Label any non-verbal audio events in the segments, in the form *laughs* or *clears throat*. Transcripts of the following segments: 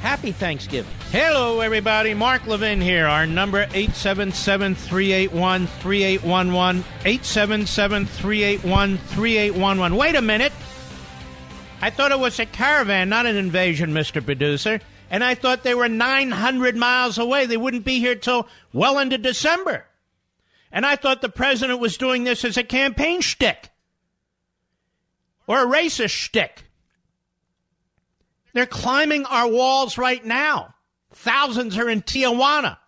Happy Thanksgiving. Hello, everybody. Mark Levin here. Our number 877 381 3811. 877 381 3811. Wait a minute. I thought it was a caravan, not an invasion, Mr. Producer. And I thought they were 900 miles away. They wouldn't be here till well into December. And I thought the president was doing this as a campaign shtick or a racist shtick. They're climbing our walls right now. Thousands are in Tijuana.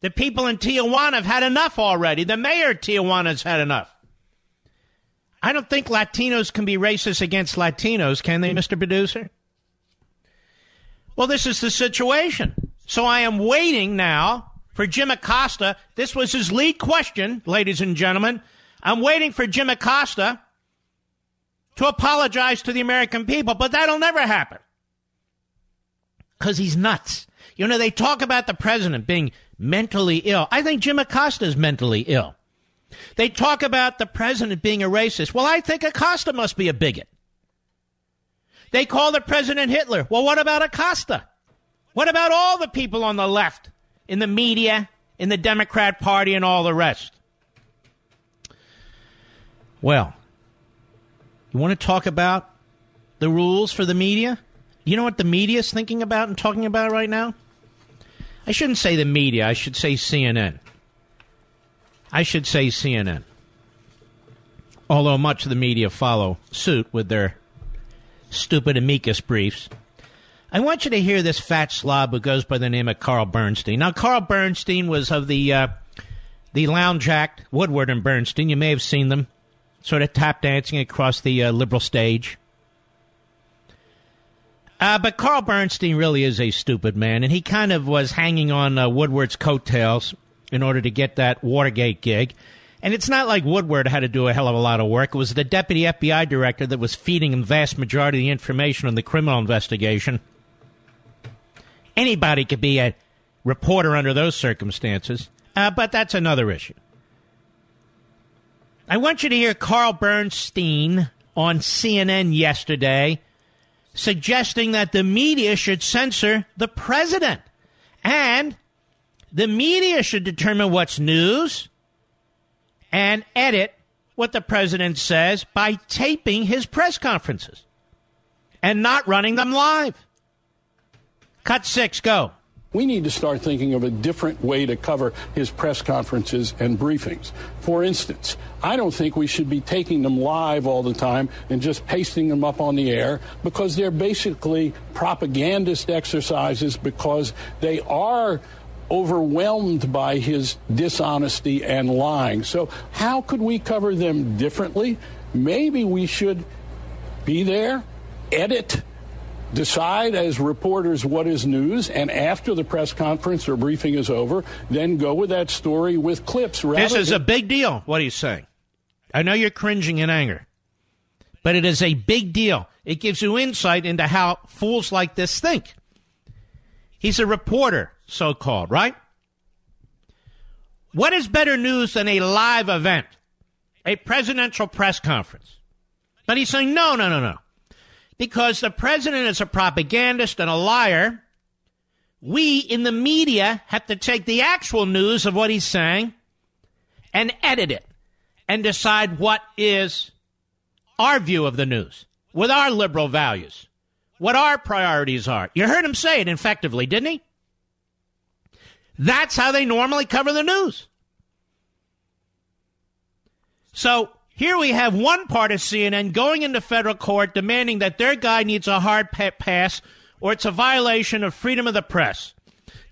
The people in Tijuana have had enough already. The mayor of Tijuana has had enough. I don't think Latinos can be racist against Latinos, can they, Mr. Producer? Well, this is the situation. So I am waiting now for Jim Acosta. This was his lead question, ladies and gentlemen. I'm waiting for Jim Acosta to apologize to the American people, but that'll never happen because he's nuts. You know, they talk about the president being mentally ill. I think Jim Acosta is mentally ill. They talk about the president being a racist. Well, I think Acosta must be a bigot. They call the president Hitler. Well, what about Acosta? What about all the people on the left, in the media, in the Democrat Party, and all the rest? Well, you want to talk about the rules for the media? You know what the media is thinking about and talking about right now? I shouldn't say the media, I should say CNN. I should say CNN. Although much of the media follow suit with their stupid amicus briefs. I want you to hear this fat slob who goes by the name of Carl Bernstein. Now, Carl Bernstein was of the uh, the lounge act Woodward and Bernstein. You may have seen them, sort of tap dancing across the uh, liberal stage. Uh, but Carl Bernstein really is a stupid man, and he kind of was hanging on uh, Woodward's coattails in order to get that Watergate gig. And it's not like Woodward had to do a hell of a lot of work. It was the deputy FBI director that was feeding him vast majority of the information on the criminal investigation. Anybody could be a reporter under those circumstances, uh, but that's another issue. I want you to hear Carl Bernstein on CNN yesterday suggesting that the media should censor the president. And the media should determine what's news and edit what the president says by taping his press conferences and not running them live. Cut six, go we need to start thinking of a different way to cover his press conferences and briefings. For instance, I don't think we should be taking them live all the time and just pasting them up on the air because they're basically propagandist exercises because they are overwhelmed by his dishonesty and lying. So, how could we cover them differently? Maybe we should be there, edit decide as reporters what is news, and after the press conference or briefing is over, then go with that story with clips. This is a big deal, what he's saying. I know you're cringing in anger, but it is a big deal. It gives you insight into how fools like this think. He's a reporter, so called, right? What is better news than a live event, a presidential press conference? But he's saying, no, no, no, no because the president is a propagandist and a liar. We in the media have to take the actual news of what he's saying and edit it and decide what is our view of the news with our liberal values, what our priorities are. You heard him say it effectively, didn't he? That's how they normally cover the news. So here we have one part of CNN going into federal court demanding that their guy needs a hard pass or it's a violation of freedom of the press.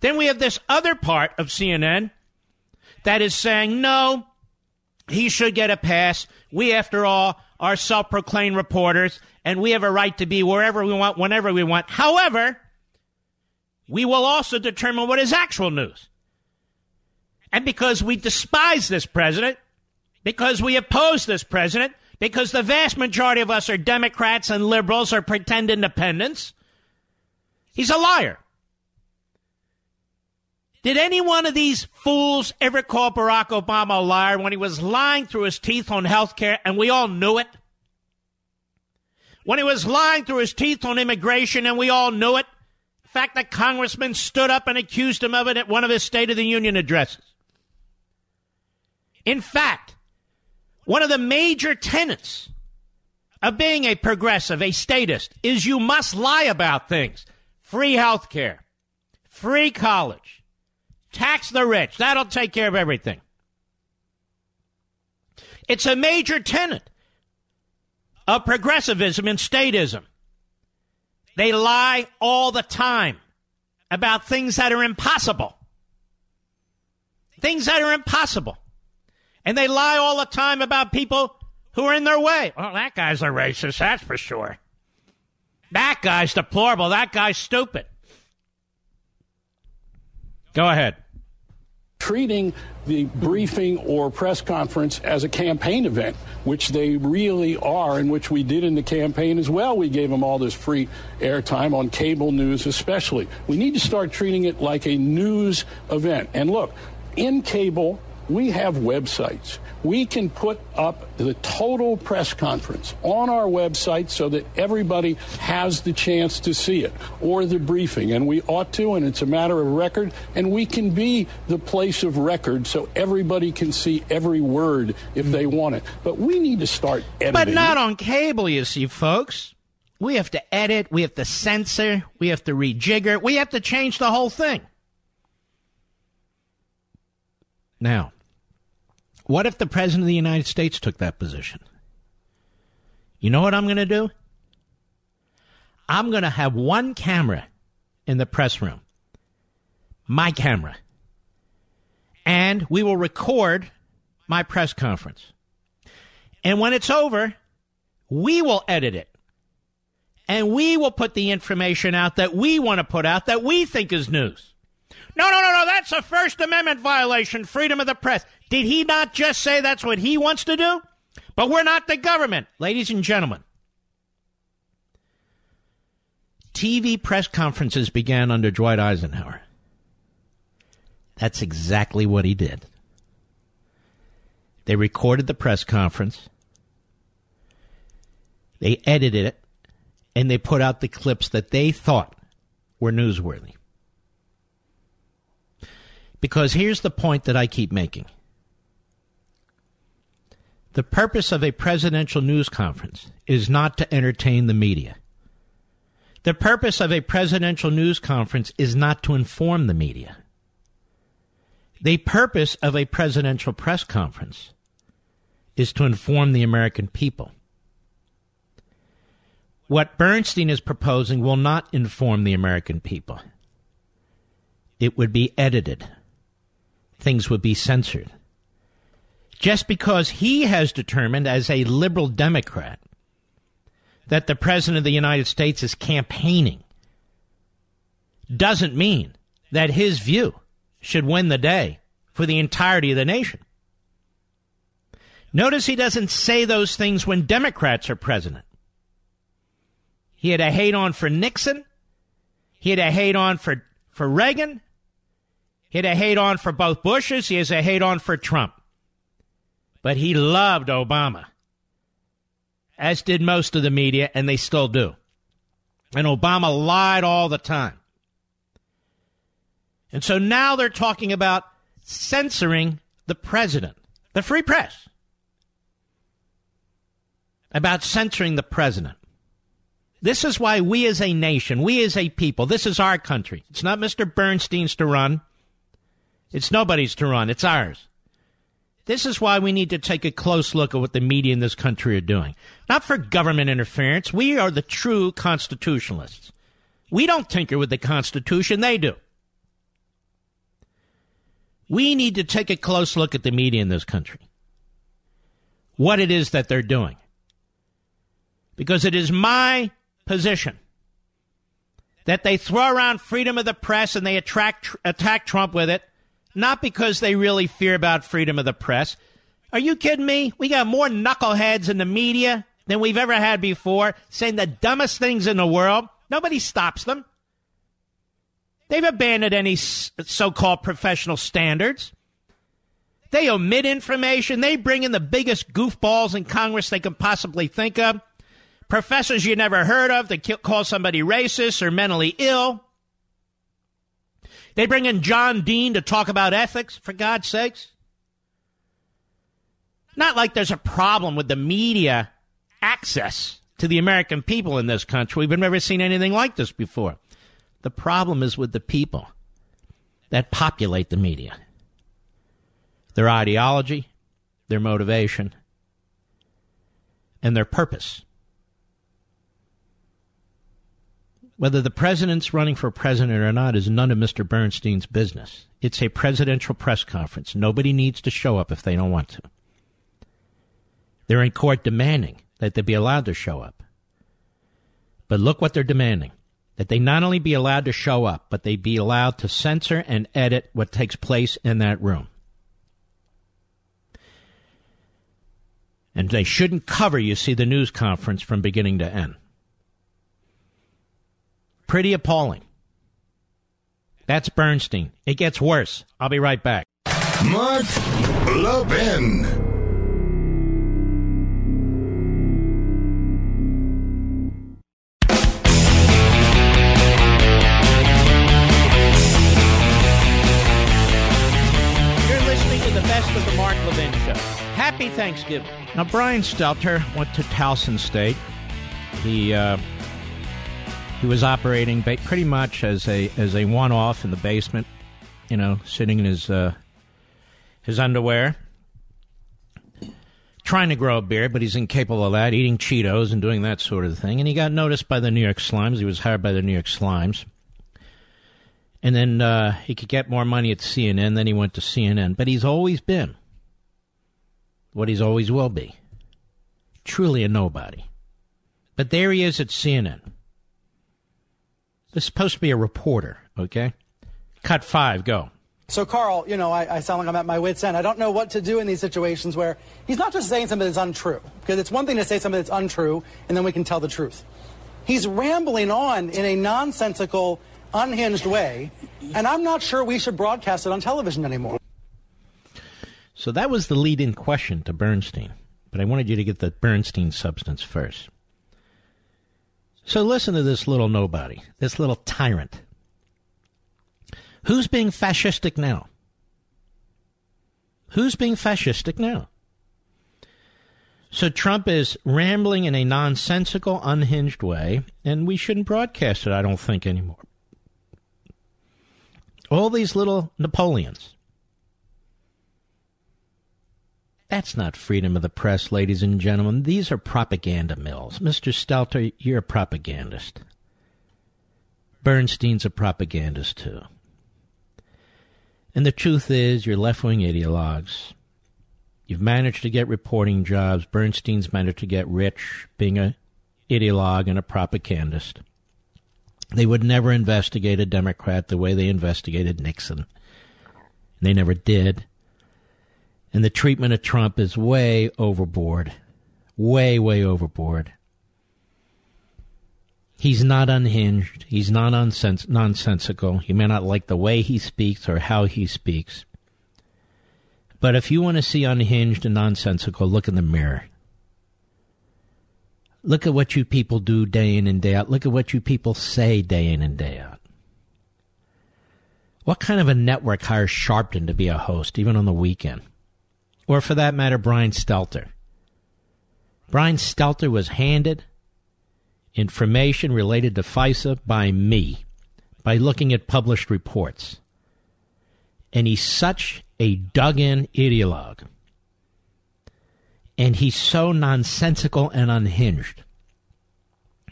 Then we have this other part of CNN that is saying, no, he should get a pass. We, after all, are self proclaimed reporters and we have a right to be wherever we want, whenever we want. However, we will also determine what is actual news. And because we despise this president, because we oppose this president, because the vast majority of us are Democrats and liberals or pretend independents. He's a liar. Did any one of these fools ever call Barack Obama a liar when he was lying through his teeth on health care and we all knew it? When he was lying through his teeth on immigration and we all knew it? In fact, the congressman stood up and accused him of it at one of his State of the Union addresses. In fact, one of the major tenets of being a progressive, a statist, is you must lie about things. Free health care, free college, Tax the rich. That'll take care of everything. It's a major tenet of progressivism and statism. They lie all the time about things that are impossible. Things that are impossible. And they lie all the time about people who are in their way. Well, that guy's a racist, that's for sure. That guy's deplorable. That guy's stupid. Go ahead treating the briefing or press conference as a campaign event, which they really are, and which we did in the campaign as well. We gave them all this free airtime on cable news, especially. We need to start treating it like a news event. And look, in cable, we have websites. We can put up the total press conference on our website so that everybody has the chance to see it or the briefing. And we ought to, and it's a matter of record. And we can be the place of record so everybody can see every word if they want it. But we need to start editing. But not on cable, you see, folks. We have to edit, we have to censor, we have to rejigger, we have to change the whole thing. Now, what if the President of the United States took that position? You know what I'm going to do? I'm going to have one camera in the press room, my camera, and we will record my press conference. And when it's over, we will edit it. And we will put the information out that we want to put out that we think is news. No, no, no, no. That's a First Amendment violation, freedom of the press. Did he not just say that's what he wants to do? But we're not the government, ladies and gentlemen. TV press conferences began under Dwight Eisenhower. That's exactly what he did. They recorded the press conference, they edited it, and they put out the clips that they thought were newsworthy. Because here's the point that I keep making the purpose of a presidential news conference is not to entertain the media. The purpose of a presidential news conference is not to inform the media. The purpose of a presidential press conference is to inform the American people. What Bernstein is proposing will not inform the American people. It would be edited things would be censored. Just because he has determined as a liberal Democrat that the President of the United States is campaigning doesn't mean that his view should win the day for the entirety of the nation. Notice he doesn't say those things when Democrats are president. He had a hate on for Nixon. He had a hate on for, for Reagan. He had a hate on for both Bushes. He has a hate on for Trump. But he loved Obama, as did most of the media, and they still do. And Obama lied all the time. And so now they're talking about censoring the president, the free press, about censoring the president. This is why we as a nation, we as a people, this is our country. It's not Mr. Bernstein's to run. It's nobody's to run, it's ours. This is why we need to take a close look at what the media in this country are doing. Not for government interference. We are the true constitutionalists. We don't tinker with the Constitution, they do. We need to take a close look at the media in this country. What it is that they're doing. Because it is my position that they throw around freedom of the press and they attract, attack Trump with it not because they really fear about freedom of the press. Are you kidding me? We got more knuckleheads in the media than we've ever had before, saying the dumbest things in the world. Nobody stops them. They've abandoned any so called professional standards. They omit information. They bring in the biggest goofballs in Congress they can possibly think of. Professors you never heard of that call somebody racist or mentally ill. They bring in John Dean to talk about ethics, for God's sakes. Not like there's a problem with the media access to the American people in this country. We've never seen anything like this before. The problem is with the people that populate the media their ideology, their motivation, and their purpose. Whether the president's running for president or not is none of Mr. Bernstein's business. It's a presidential press conference. Nobody needs to show up if they don't want to. They're in court demanding that they be allowed to show up. But look what they're demanding that they not only be allowed to show up, but they be allowed to censor and edit what takes place in that room. And they shouldn't cover, you see, the news conference from beginning to end. Pretty appalling. That's Bernstein. It gets worse. I'll be right back. You're listening to the best of the Mark Levin. Show. Happy Thanksgiving. Now, Brian Stelter went to Towson State. He uh, he was operating pretty much as a as a one off in the basement, you know, sitting in his uh, his underwear, trying to grow a beard, but he's incapable of that, eating Cheetos and doing that sort of thing. And he got noticed by the New York Slimes. He was hired by the New York Slimes. And then uh, he could get more money at CNN. Then he went to CNN. But he's always been what he's always will be. Truly a nobody. But there he is at CNN. This is supposed to be a reporter, okay? Cut five, go. So, Carl, you know, I, I, sound like I'm at my wit's end. I don't know what to do in these situations where he's not just saying something that's untrue, because it's one thing to say something that's untrue, and then we can tell the truth. He's rambling on in a nonsensical, unhinged way, and I'm not sure we should broadcast it on television anymore. So that was the lead in question to Bernstein. But I wanted you to get the Bernstein substance first. So listen to this little nobody, this little tyrant. Who's being fascistic now? Who's being fascistic now? So Trump is rambling in a nonsensical, unhinged way, and we shouldn't broadcast it, I don't think, anymore. All these little Napoleons That's not freedom of the press, ladies and gentlemen. These are propaganda mills. Mr. Stelter, you're a propagandist. Bernstein's a propagandist, too. And the truth is, you're left wing ideologues. You've managed to get reporting jobs. Bernstein's managed to get rich being a ideologue and a propagandist. They would never investigate a Democrat the way they investigated Nixon. They never did. And the treatment of Trump is way overboard. Way, way overboard. He's not unhinged. He's not nonsensical. You may not like the way he speaks or how he speaks. But if you want to see unhinged and nonsensical, look in the mirror. Look at what you people do day in and day out. Look at what you people say day in and day out. What kind of a network hires Sharpton to be a host, even on the weekend? Or for that matter, Brian Stelter. Brian Stelter was handed information related to FISA by me by looking at published reports. And he's such a dug in ideologue. And he's so nonsensical and unhinged.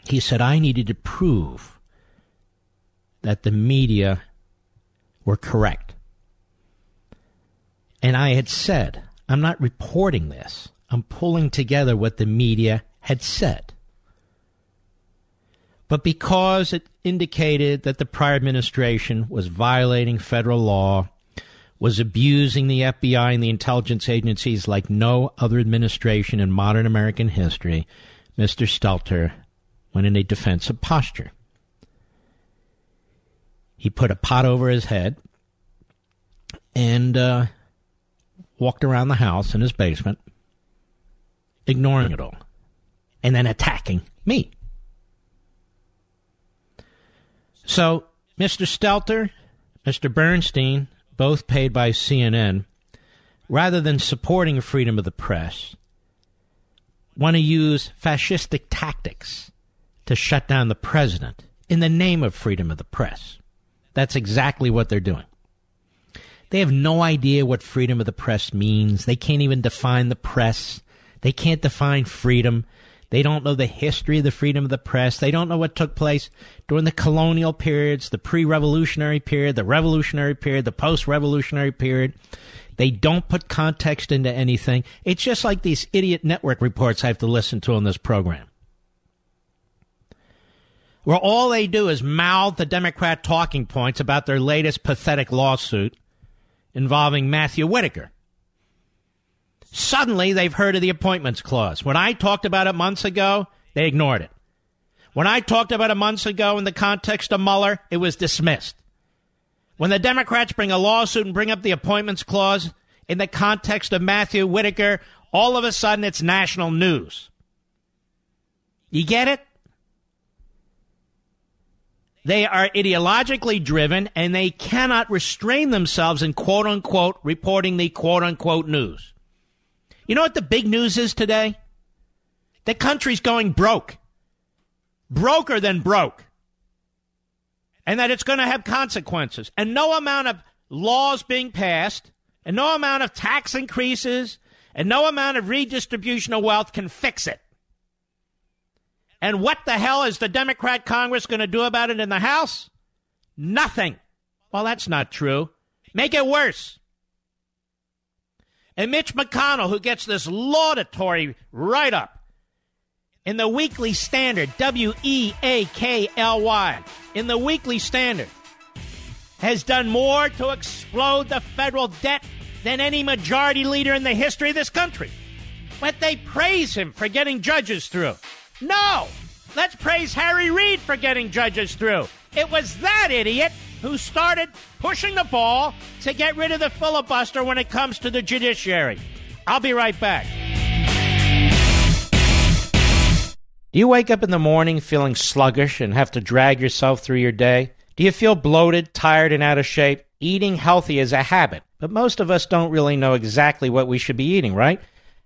He said, I needed to prove that the media were correct. And I had said, I'm not reporting this. I'm pulling together what the media had said. But because it indicated that the prior administration was violating federal law, was abusing the FBI and the intelligence agencies like no other administration in modern American history, Mr. Stelter went in a defensive posture. He put a pot over his head and uh, walked around the house in his basement, ignoring it all, and then attacking me. So, Mr. Stelter, Mr. Bernstein, both paid by CNN, rather than supporting freedom of the press, want to use fascistic tactics to shut down the president in the name of freedom of the press. That's exactly what they're doing. They have no idea what freedom of the press means. They can't even define the press. They can't define freedom. They don't know the history of the freedom of the press. They don't know what took place during the colonial periods, the pre revolutionary period, the revolutionary period, the post revolutionary period. They don't put context into anything. It's just like these idiot network reports I have to listen to on this program. Where all they do is mouth the Democrat talking points about their latest pathetic lawsuit involving Matthew Whitaker. Suddenly, they've heard of the appointments clause. When I talked about it months ago, they ignored it. When I talked about it months ago in the context of Mueller, it was dismissed. When the Democrats bring a lawsuit and bring up the appointments clause in the context of Matthew Whitaker, all of a sudden it's national news. You get it? They are ideologically driven and they cannot restrain themselves in quote unquote reporting the quote unquote news. You know what the big news is today? The country's going broke. Broker than broke. And that it's going to have consequences. And no amount of laws being passed, and no amount of tax increases, and no amount of redistribution of wealth can fix it. And what the hell is the Democrat Congress going to do about it in the House? Nothing. Well, that's not true. Make it worse. And Mitch McConnell, who gets this laudatory write up in the Weekly Standard, W E A K L Y, in the Weekly Standard, has done more to explode the federal debt than any majority leader in the history of this country. But they praise him for getting judges through. No! Let's praise Harry Reid for getting judges through. It was that idiot who started pushing the ball to get rid of the filibuster when it comes to the judiciary. I'll be right back. Do you wake up in the morning feeling sluggish and have to drag yourself through your day? Do you feel bloated, tired, and out of shape? Eating healthy is a habit, but most of us don't really know exactly what we should be eating, right?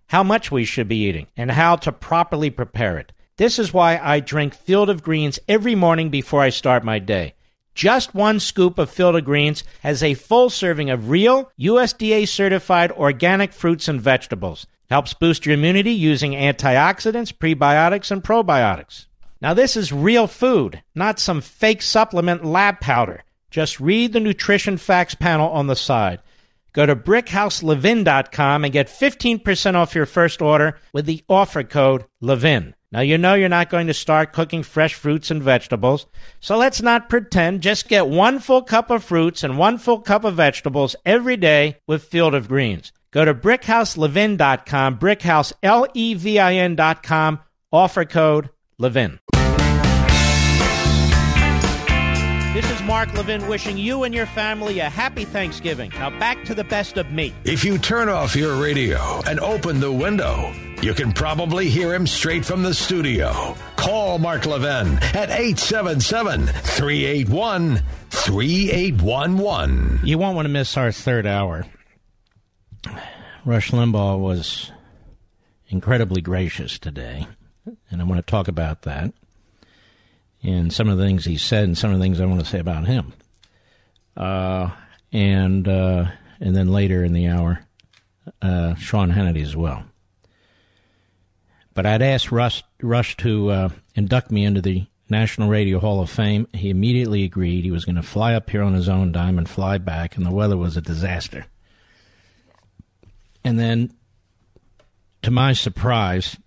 How much we should be eating, and how to properly prepare it. This is why I drink Field of Greens every morning before I start my day. Just one scoop of Field of Greens has a full serving of real, USDA certified organic fruits and vegetables. Helps boost your immunity using antioxidants, prebiotics, and probiotics. Now, this is real food, not some fake supplement lab powder. Just read the nutrition facts panel on the side. Go to brickhouselevin.com and get 15% off your first order with the offer code LEVIN. Now, you know you're not going to start cooking fresh fruits and vegetables, so let's not pretend. Just get one full cup of fruits and one full cup of vegetables every day with Field of Greens. Go to brickhouselevin.com, brickhouse, L-E-V-I-N.com, offer code LEVIN. This is Mark Levin wishing you and your family a happy Thanksgiving. Now back to the best of me. If you turn off your radio and open the window, you can probably hear him straight from the studio. Call Mark Levin at 877 381 3811. You won't want to miss our third hour. Rush Limbaugh was incredibly gracious today, and I want to talk about that and some of the things he said and some of the things I want to say about him. Uh, and uh, and then later in the hour, uh, Sean Hannity as well. But I'd asked Rush, Rush to uh, induct me into the National Radio Hall of Fame. He immediately agreed. He was going to fly up here on his own dime and fly back, and the weather was a disaster. And then, to my surprise,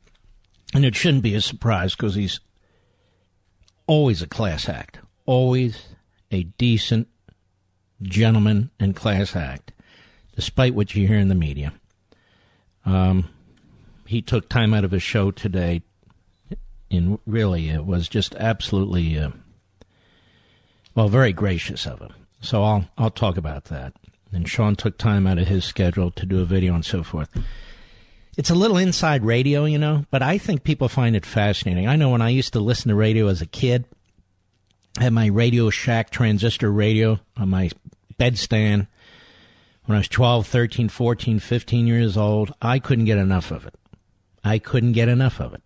and it shouldn't be a surprise because he's always a class act, always a decent gentleman and class act. despite what you hear in the media. Um, he took time out of his show today, and really, it was just absolutely, uh, well, very gracious of him. So I'll I'll talk about that. And Sean took time out of his schedule to do a video and so forth. It's a little inside radio, you know, but I think people find it fascinating. I know when I used to listen to radio as a kid, I had my Radio Shack transistor radio on my bedstand when I was 12, 13, 14, 15 years old. I couldn't get enough of it. I couldn't get enough of it.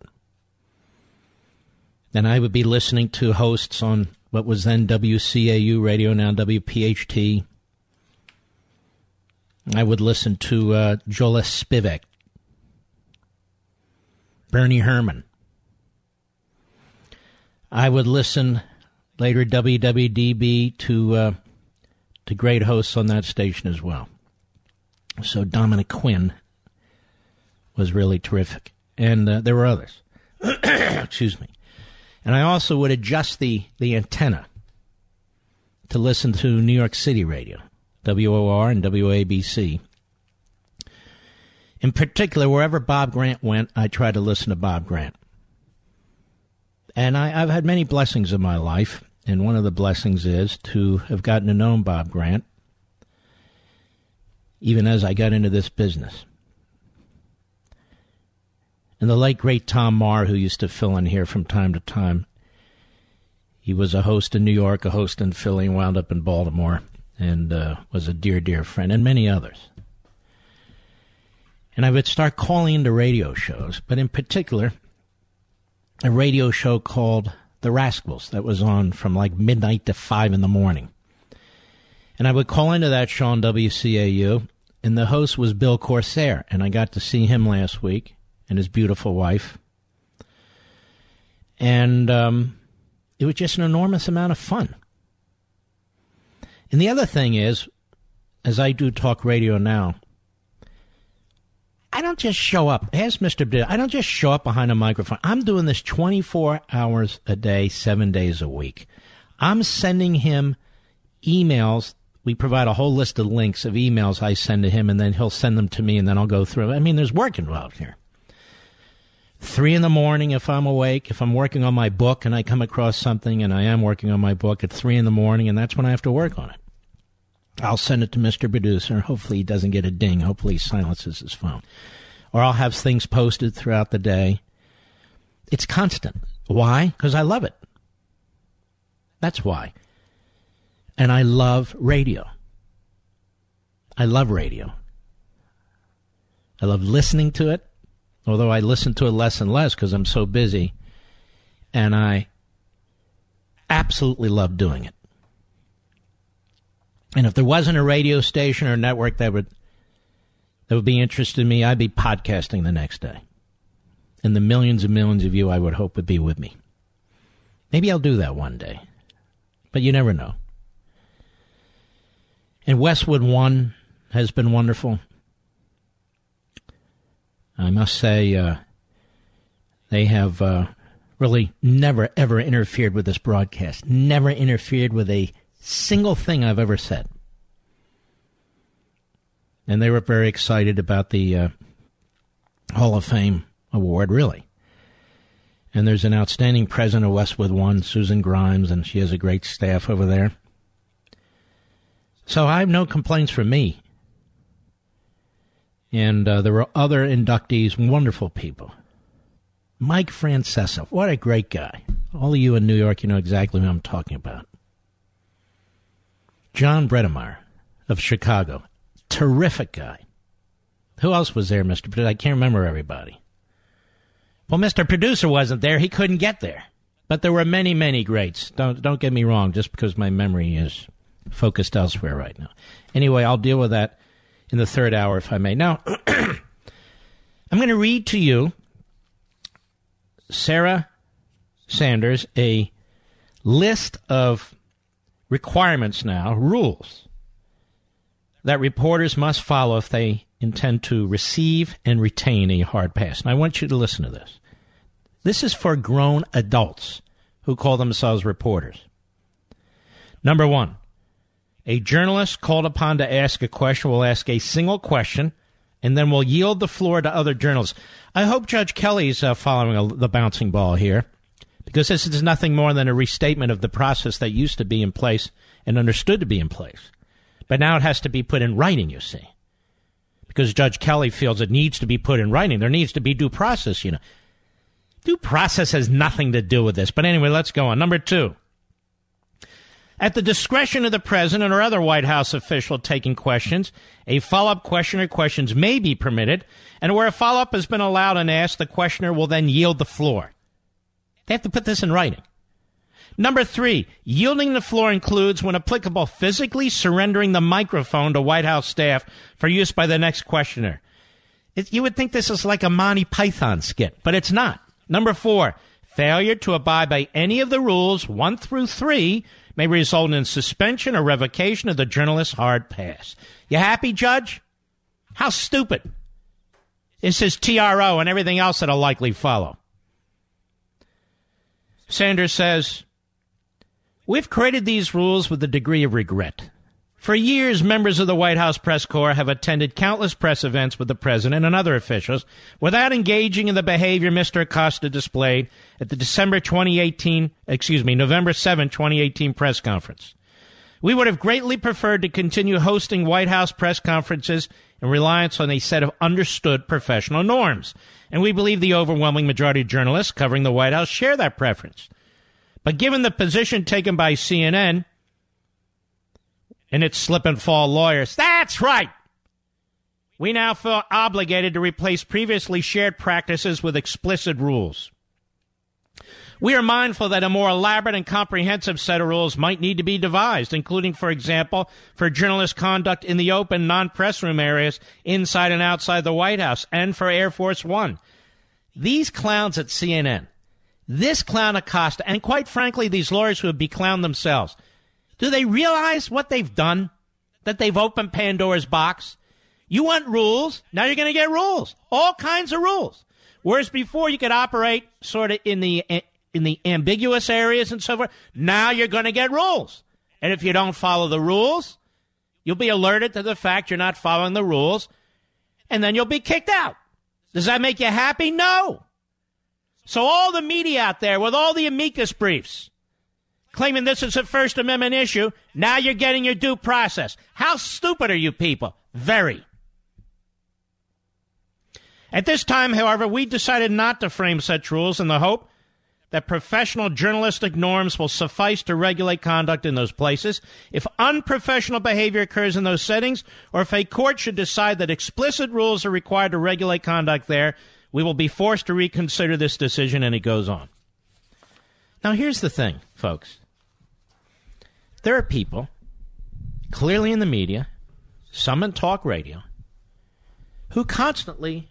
And I would be listening to hosts on what was then WCAU radio, now WPHT. I would listen to uh, Joel Spivak Bernie Herman. I would listen later WWDB to uh, to great hosts on that station as well. So Dominic Quinn was really terrific, and uh, there were others. *coughs* Excuse me. And I also would adjust the the antenna to listen to New York City radio, WOR and WABC. In particular, wherever Bob Grant went, I tried to listen to Bob Grant. And I, have had many blessings in my life, and one of the blessings is to have gotten to know Bob Grant, even as I got into this business. And the late great Tom Marr, who used to fill in here from time to time, he was a host in New York, a host in Philly, and wound up in Baltimore, and uh, was a dear, dear friend, and many others and I would start calling into radio shows, but in particular, a radio show called The Rascals that was on from like midnight to five in the morning. And I would call into that show on WCAU, and the host was Bill Corsair, and I got to see him last week and his beautiful wife. And um, it was just an enormous amount of fun. And the other thing is, as I do talk radio now, I don't just show up. Ask Mr. I don't just show up behind a microphone. I'm doing this 24 hours a day, seven days a week. I'm sending him emails. We provide a whole list of links of emails I send to him, and then he'll send them to me, and then I'll go through. I mean, there's work involved here. Three in the morning, if I'm awake, if I'm working on my book and I come across something, and I am working on my book at three in the morning, and that's when I have to work on it. I'll send it to Mr. Producer. Hopefully, he doesn't get a ding. Hopefully, he silences his phone. Or I'll have things posted throughout the day. It's constant. Why? Because I love it. That's why. And I love radio. I love radio. I love listening to it, although I listen to it less and less because I'm so busy. And I absolutely love doing it. And if there wasn't a radio station or network that would that would be interested in me, I'd be podcasting the next day. And the millions and millions of you I would hope would be with me. Maybe I'll do that one day. But you never know. And Westwood One has been wonderful. I must say, uh, they have uh, really never, ever interfered with this broadcast, never interfered with a single thing I've ever said. And they were very excited about the uh, Hall of Fame award, really. And there's an outstanding president of Westwood One, Susan Grimes, and she has a great staff over there. So I have no complaints from me. And uh, there were other inductees, wonderful people. Mike Francesa, what a great guy. All of you in New York, you know exactly who I'm talking about. John Bredemeyer of Chicago. Terrific guy. Who else was there, Mr. Producer? I can't remember everybody. Well, Mr. Producer wasn't there. He couldn't get there. But there were many, many greats. Don't don't get me wrong, just because my memory is focused elsewhere right now. Anyway, I'll deal with that in the third hour, if I may. Now, *clears throat* I'm going to read to you Sarah Sanders a list of requirements now, rules that reporters must follow if they intend to receive and retain a hard pass. And I want you to listen to this. This is for grown adults who call themselves reporters. Number one, A journalist called upon to ask a question will ask a single question and then we'll yield the floor to other journalists. I hope Judge Kelly's uh, following a, the bouncing ball here because this is nothing more than a restatement of the process that used to be in place and understood to be in place. But now it has to be put in writing, you see. Because Judge Kelly feels it needs to be put in writing. There needs to be due process, you know. Due process has nothing to do with this. But anyway, let's go on. Number two. At the discretion of the president or other White House official taking questions, a follow up question or questions may be permitted, and where a follow up has been allowed and asked, the questioner will then yield the floor. They have to put this in writing. Number three, yielding the floor includes, when applicable, physically surrendering the microphone to White House staff for use by the next questioner. It, you would think this is like a Monty Python skit, but it's not. Number four, failure to abide by any of the rules, one through three, may result in suspension or revocation of the journalist's hard pass. You happy, Judge? How stupid. This is TRO and everything else that'll likely follow. Sanders says, We've created these rules with a degree of regret. For years, members of the White House press corps have attended countless press events with the president and other officials without engaging in the behavior Mr. Acosta displayed at the December 2018, excuse me, November 7, 2018 press conference. We would have greatly preferred to continue hosting White House press conferences in reliance on a set of understood professional norms. And we believe the overwhelming majority of journalists covering the White House share that preference. But given the position taken by CNN and its slip and fall lawyers, that's right. We now feel obligated to replace previously shared practices with explicit rules. We are mindful that a more elaborate and comprehensive set of rules might need to be devised, including, for example, for journalist conduct in the open, non press room areas inside and outside the White House, and for Air Force One. These clowns at CNN this clown Acosta, and quite frankly, these lawyers who have beclowned themselves, do they realize what they've done? That they've opened Pandora's box? You want rules? Now you're going to get rules. All kinds of rules. Whereas before you could operate sort of in the eh, in the ambiguous areas and so forth, now you're going to get rules. And if you don't follow the rules, you'll be alerted to the fact you're not following the rules, and then you'll be kicked out. Does that make you happy? No. So all the media out there with all the amicus briefs claiming this is a First Amendment issue, now you're getting your due process. How stupid are you people? Very. At this time, however, we decided not to frame such rules in the hope that professional journalistic norms will suffice to regulate conduct in those places. If unprofessional behavior occurs in those settings, or if a court should decide that explicit rules are required to regulate conduct there, we will be forced to reconsider this decision, and it goes on. Now, here's the thing, folks. There are people, clearly in the media, some in talk radio, who constantly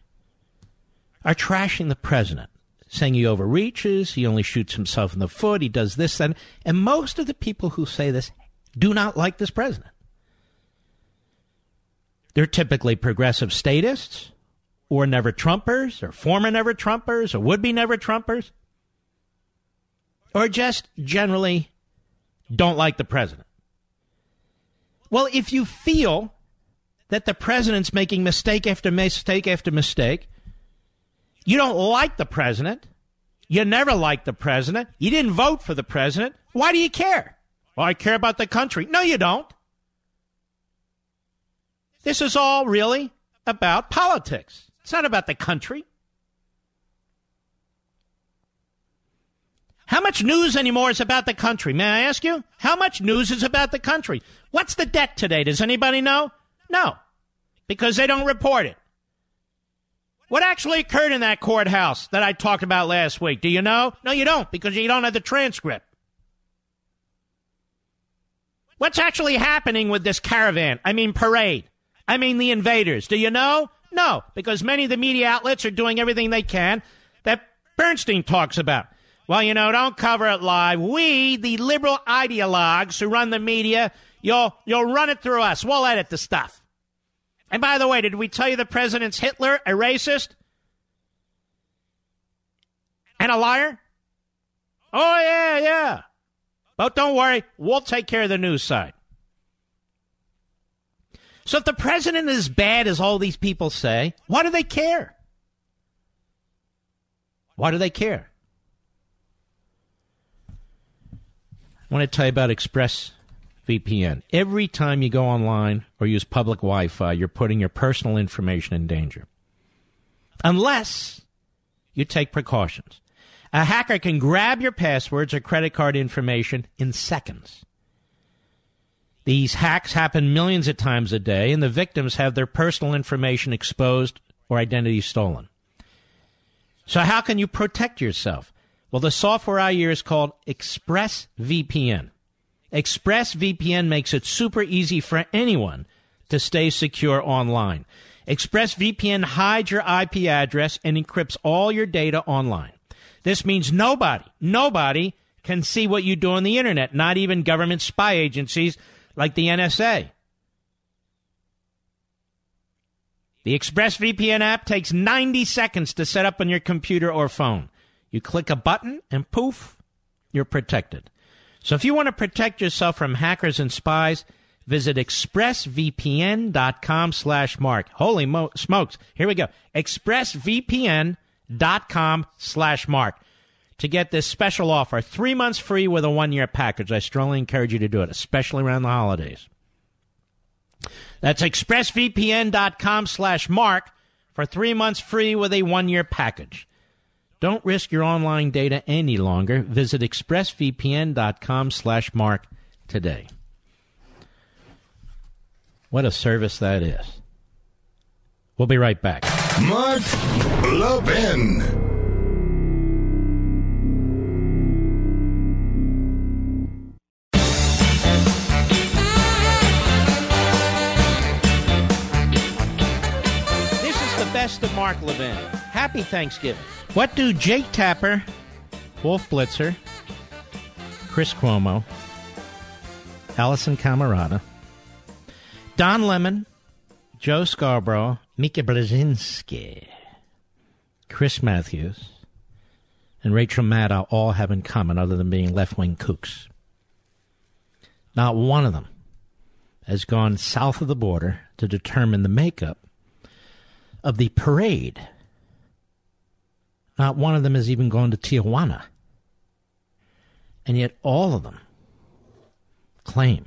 are trashing the president, saying he overreaches, he only shoots himself in the foot, he does this, that. And most of the people who say this do not like this president. They're typically progressive statists or never Trumpers, or former never Trumpers, or would be never Trumpers, or just generally don't like the president. Well, if you feel that the president's making mistake after mistake after mistake, you don't like the president, you never liked the president, you didn't vote for the president, why do you care? Well, I care about the country. No, you don't. This is all really about politics. It's not about the country. How much news anymore is about the country? May I ask you? How much news is about the country? What's the debt today? Does anybody know? No, because they don't report it. What actually occurred in that courthouse that I talked about last week? Do you know? No, you don't, because you don't have the transcript. What's actually happening with this caravan? I mean, parade. I mean, the invaders. Do you know? No, because many of the media outlets are doing everything they can that Bernstein talks about. Well, you know, don't cover it live. We, the liberal ideologues who run the media, you'll you'll run it through us. We'll edit the stuff. And by the way, did we tell you the president's Hitler, a racist, and a liar? Oh yeah, yeah. But don't worry, we'll take care of the news side. So if the president is bad as all these people say, why do they care? Why do they care? I want to tell you about ExpressVPN. Every time you go online or use public Wi Fi, you're putting your personal information in danger. Unless you take precautions. A hacker can grab your passwords or credit card information in seconds. These hacks happen millions of times a day, and the victims have their personal information exposed or identity stolen. So, how can you protect yourself? Well, the software I use is called ExpressVPN. ExpressVPN makes it super easy for anyone to stay secure online. ExpressVPN hides your IP address and encrypts all your data online. This means nobody, nobody can see what you do on the internet, not even government spy agencies like the NSA. The ExpressVPN app takes 90 seconds to set up on your computer or phone. You click a button and poof, you're protected. So if you want to protect yourself from hackers and spies, visit expressvpn.com slash mark. Holy mo- smokes. Here we go. expressvpn.com slash mark to get this special offer. Three months free with a one-year package. I strongly encourage you to do it, especially around the holidays. That's expressvpn.com slash mark for three months free with a one-year package. Don't risk your online data any longer. Visit expressvpn.com slash mark today. What a service that is. We'll be right back. Mark Levin. This is the best of Mark Levin. Happy Thanksgiving. What do Jake Tapper, Wolf Blitzer, Chris Cuomo, Alisyn Camerota, Don Lemon, Joe Scarborough, Mika Brzezinski, Chris Matthews, and Rachel Maddow all have in common other than being left wing kooks? Not one of them has gone south of the border to determine the makeup of the parade. Not one of them has even gone to Tijuana. And yet all of them claim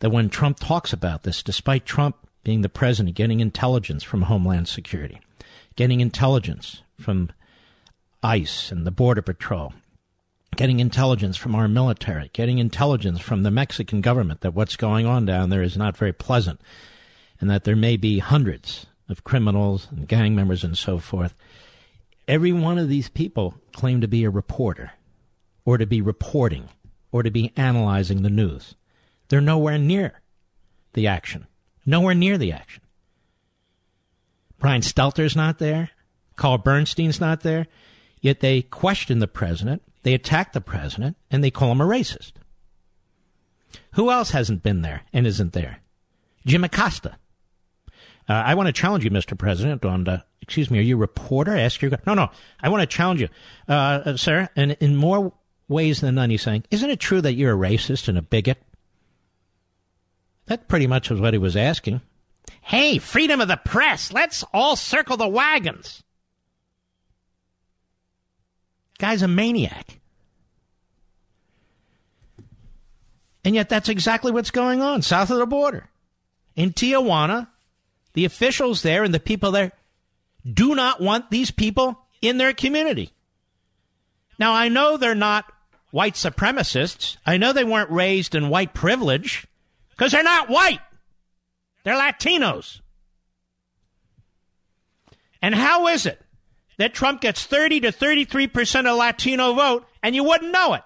that when Trump talks about this, despite Trump being the president, getting intelligence from Homeland Security, getting intelligence from ICE and the Border Patrol, getting intelligence from our military, getting intelligence from the Mexican government that what's going on down there is not very pleasant, and that there may be hundreds of criminals and gang members and so forth. Every one of these people claim to be a reporter, or to be reporting, or to be analyzing the news. They're nowhere near the action. Nowhere near the action. Brian Stelter's not there. Carl Bernstein's not there. Yet they question the president, they attack the president, and they call him a racist. Who else hasn't been there and isn't there? Jim Acosta. Uh, I want to challenge you, Mr. President, on the, excuse me, are you a reporter? Ask your, no, no, I want to challenge you, uh, uh, sir, and in more ways than none, he's saying, isn't it true that you're a racist and a bigot? That pretty much was what he was asking. Hey, freedom of the press, let's all circle the wagons. Guy's a maniac. And yet that's exactly what's going on south of the border. In Tijuana, the officials there and the people there do not want these people in their community. Now, I know they're not white supremacists. I know they weren't raised in white privilege because they're not white. They're Latinos. And how is it that Trump gets 30 to 33% of Latino vote and you wouldn't know it?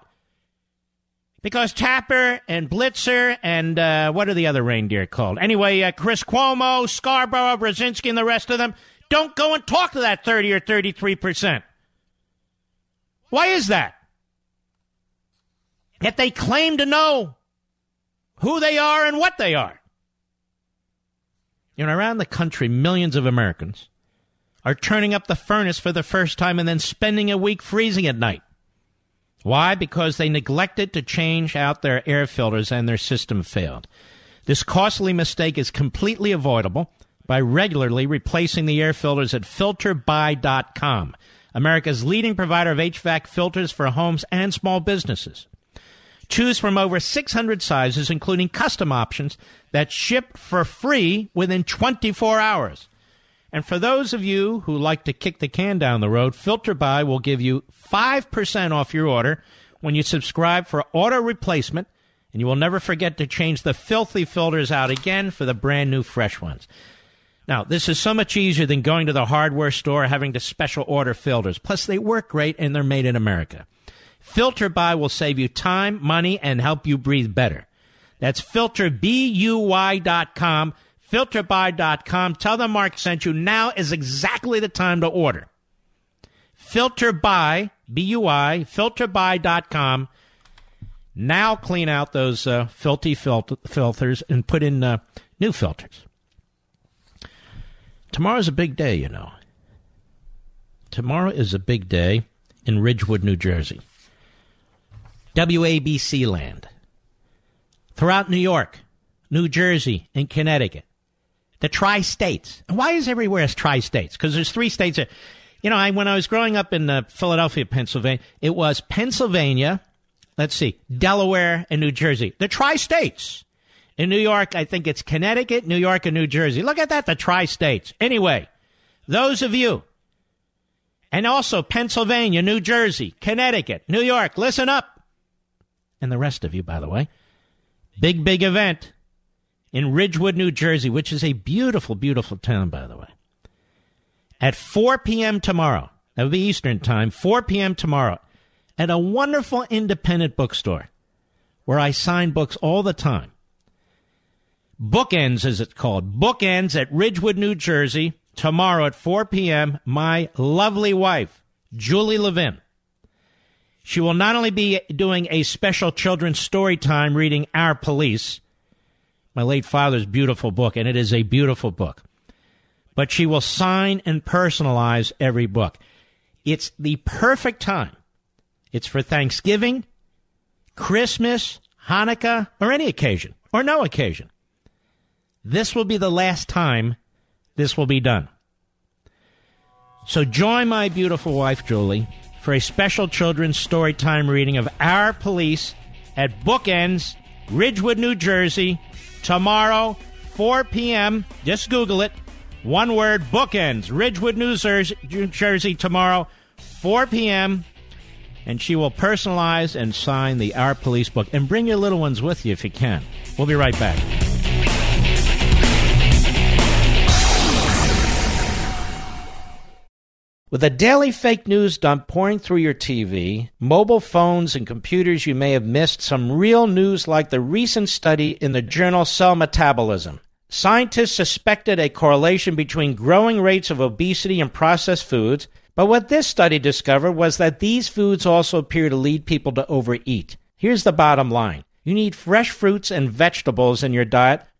Because Tapper and Blitzer and uh, what are the other reindeer called? Anyway, uh, Chris Cuomo, Scarborough, Brzezinski, and the rest of them don't go and talk to that 30 or 33%. Why is that? Yet they claim to know who they are and what they are. You know, around the country, millions of Americans are turning up the furnace for the first time and then spending a week freezing at night. Why? Because they neglected to change out their air filters and their system failed. This costly mistake is completely avoidable by regularly replacing the air filters at filterbuy.com, America's leading provider of HVAC filters for homes and small businesses. Choose from over 600 sizes, including custom options that ship for free within 24 hours. And for those of you who like to kick the can down the road, Filter Buy will give you 5% off your order when you subscribe for auto replacement, and you will never forget to change the filthy filters out again for the brand new fresh ones. Now, this is so much easier than going to the hardware store having to special order filters. Plus, they work great and they're made in America. Filter Buy will save you time, money, and help you breathe better. That's filterbuy.com, filterbuy.com. Tell them Mark sent you. Now is exactly the time to order. Filterbuy, B-U-I, filterbuy.com. Now clean out those uh, filthy filter- filters and put in uh, new filters. Tomorrow's a big day, you know. Tomorrow is a big day in Ridgewood, New Jersey. WABC land. Throughout New York, New Jersey, and Connecticut. The tri states. And Why is everywhere tri states? Because there's three states. That, you know, I, when I was growing up in uh, Philadelphia, Pennsylvania, it was Pennsylvania, let's see, Delaware, and New Jersey. The tri states. In New York, I think it's Connecticut, New York, and New Jersey. Look at that, the tri states. Anyway, those of you, and also Pennsylvania, New Jersey, Connecticut, New York, listen up. And the rest of you, by the way. Big, big event in Ridgewood, New Jersey, which is a beautiful, beautiful town, by the way. At 4 p.m. tomorrow, that would be Eastern Time, 4 p.m. tomorrow, at a wonderful independent bookstore where I sign books all the time. Bookends, as it's called. Bookends at Ridgewood, New Jersey, tomorrow at 4 p.m. My lovely wife, Julie Levin. She will not only be doing a special children's story time reading Our Police, my late father's beautiful book, and it is a beautiful book, but she will sign and personalize every book. It's the perfect time. It's for Thanksgiving, Christmas, Hanukkah, or any occasion, or no occasion. This will be the last time this will be done. So join my beautiful wife, Julie, for a special children's story time reading of Our Police at Bookends, Ridgewood, New Jersey, tomorrow, 4 p.m. Just Google it. One word, Bookends, Ridgewood, New Jersey, tomorrow, 4 p.m. And she will personalize and sign the Our Police book. And bring your little ones with you if you can. We'll be right back. With a daily fake news dump pouring through your TV, mobile phones, and computers, you may have missed some real news like the recent study in the journal Cell Metabolism. Scientists suspected a correlation between growing rates of obesity and processed foods, but what this study discovered was that these foods also appear to lead people to overeat. Here's the bottom line you need fresh fruits and vegetables in your diet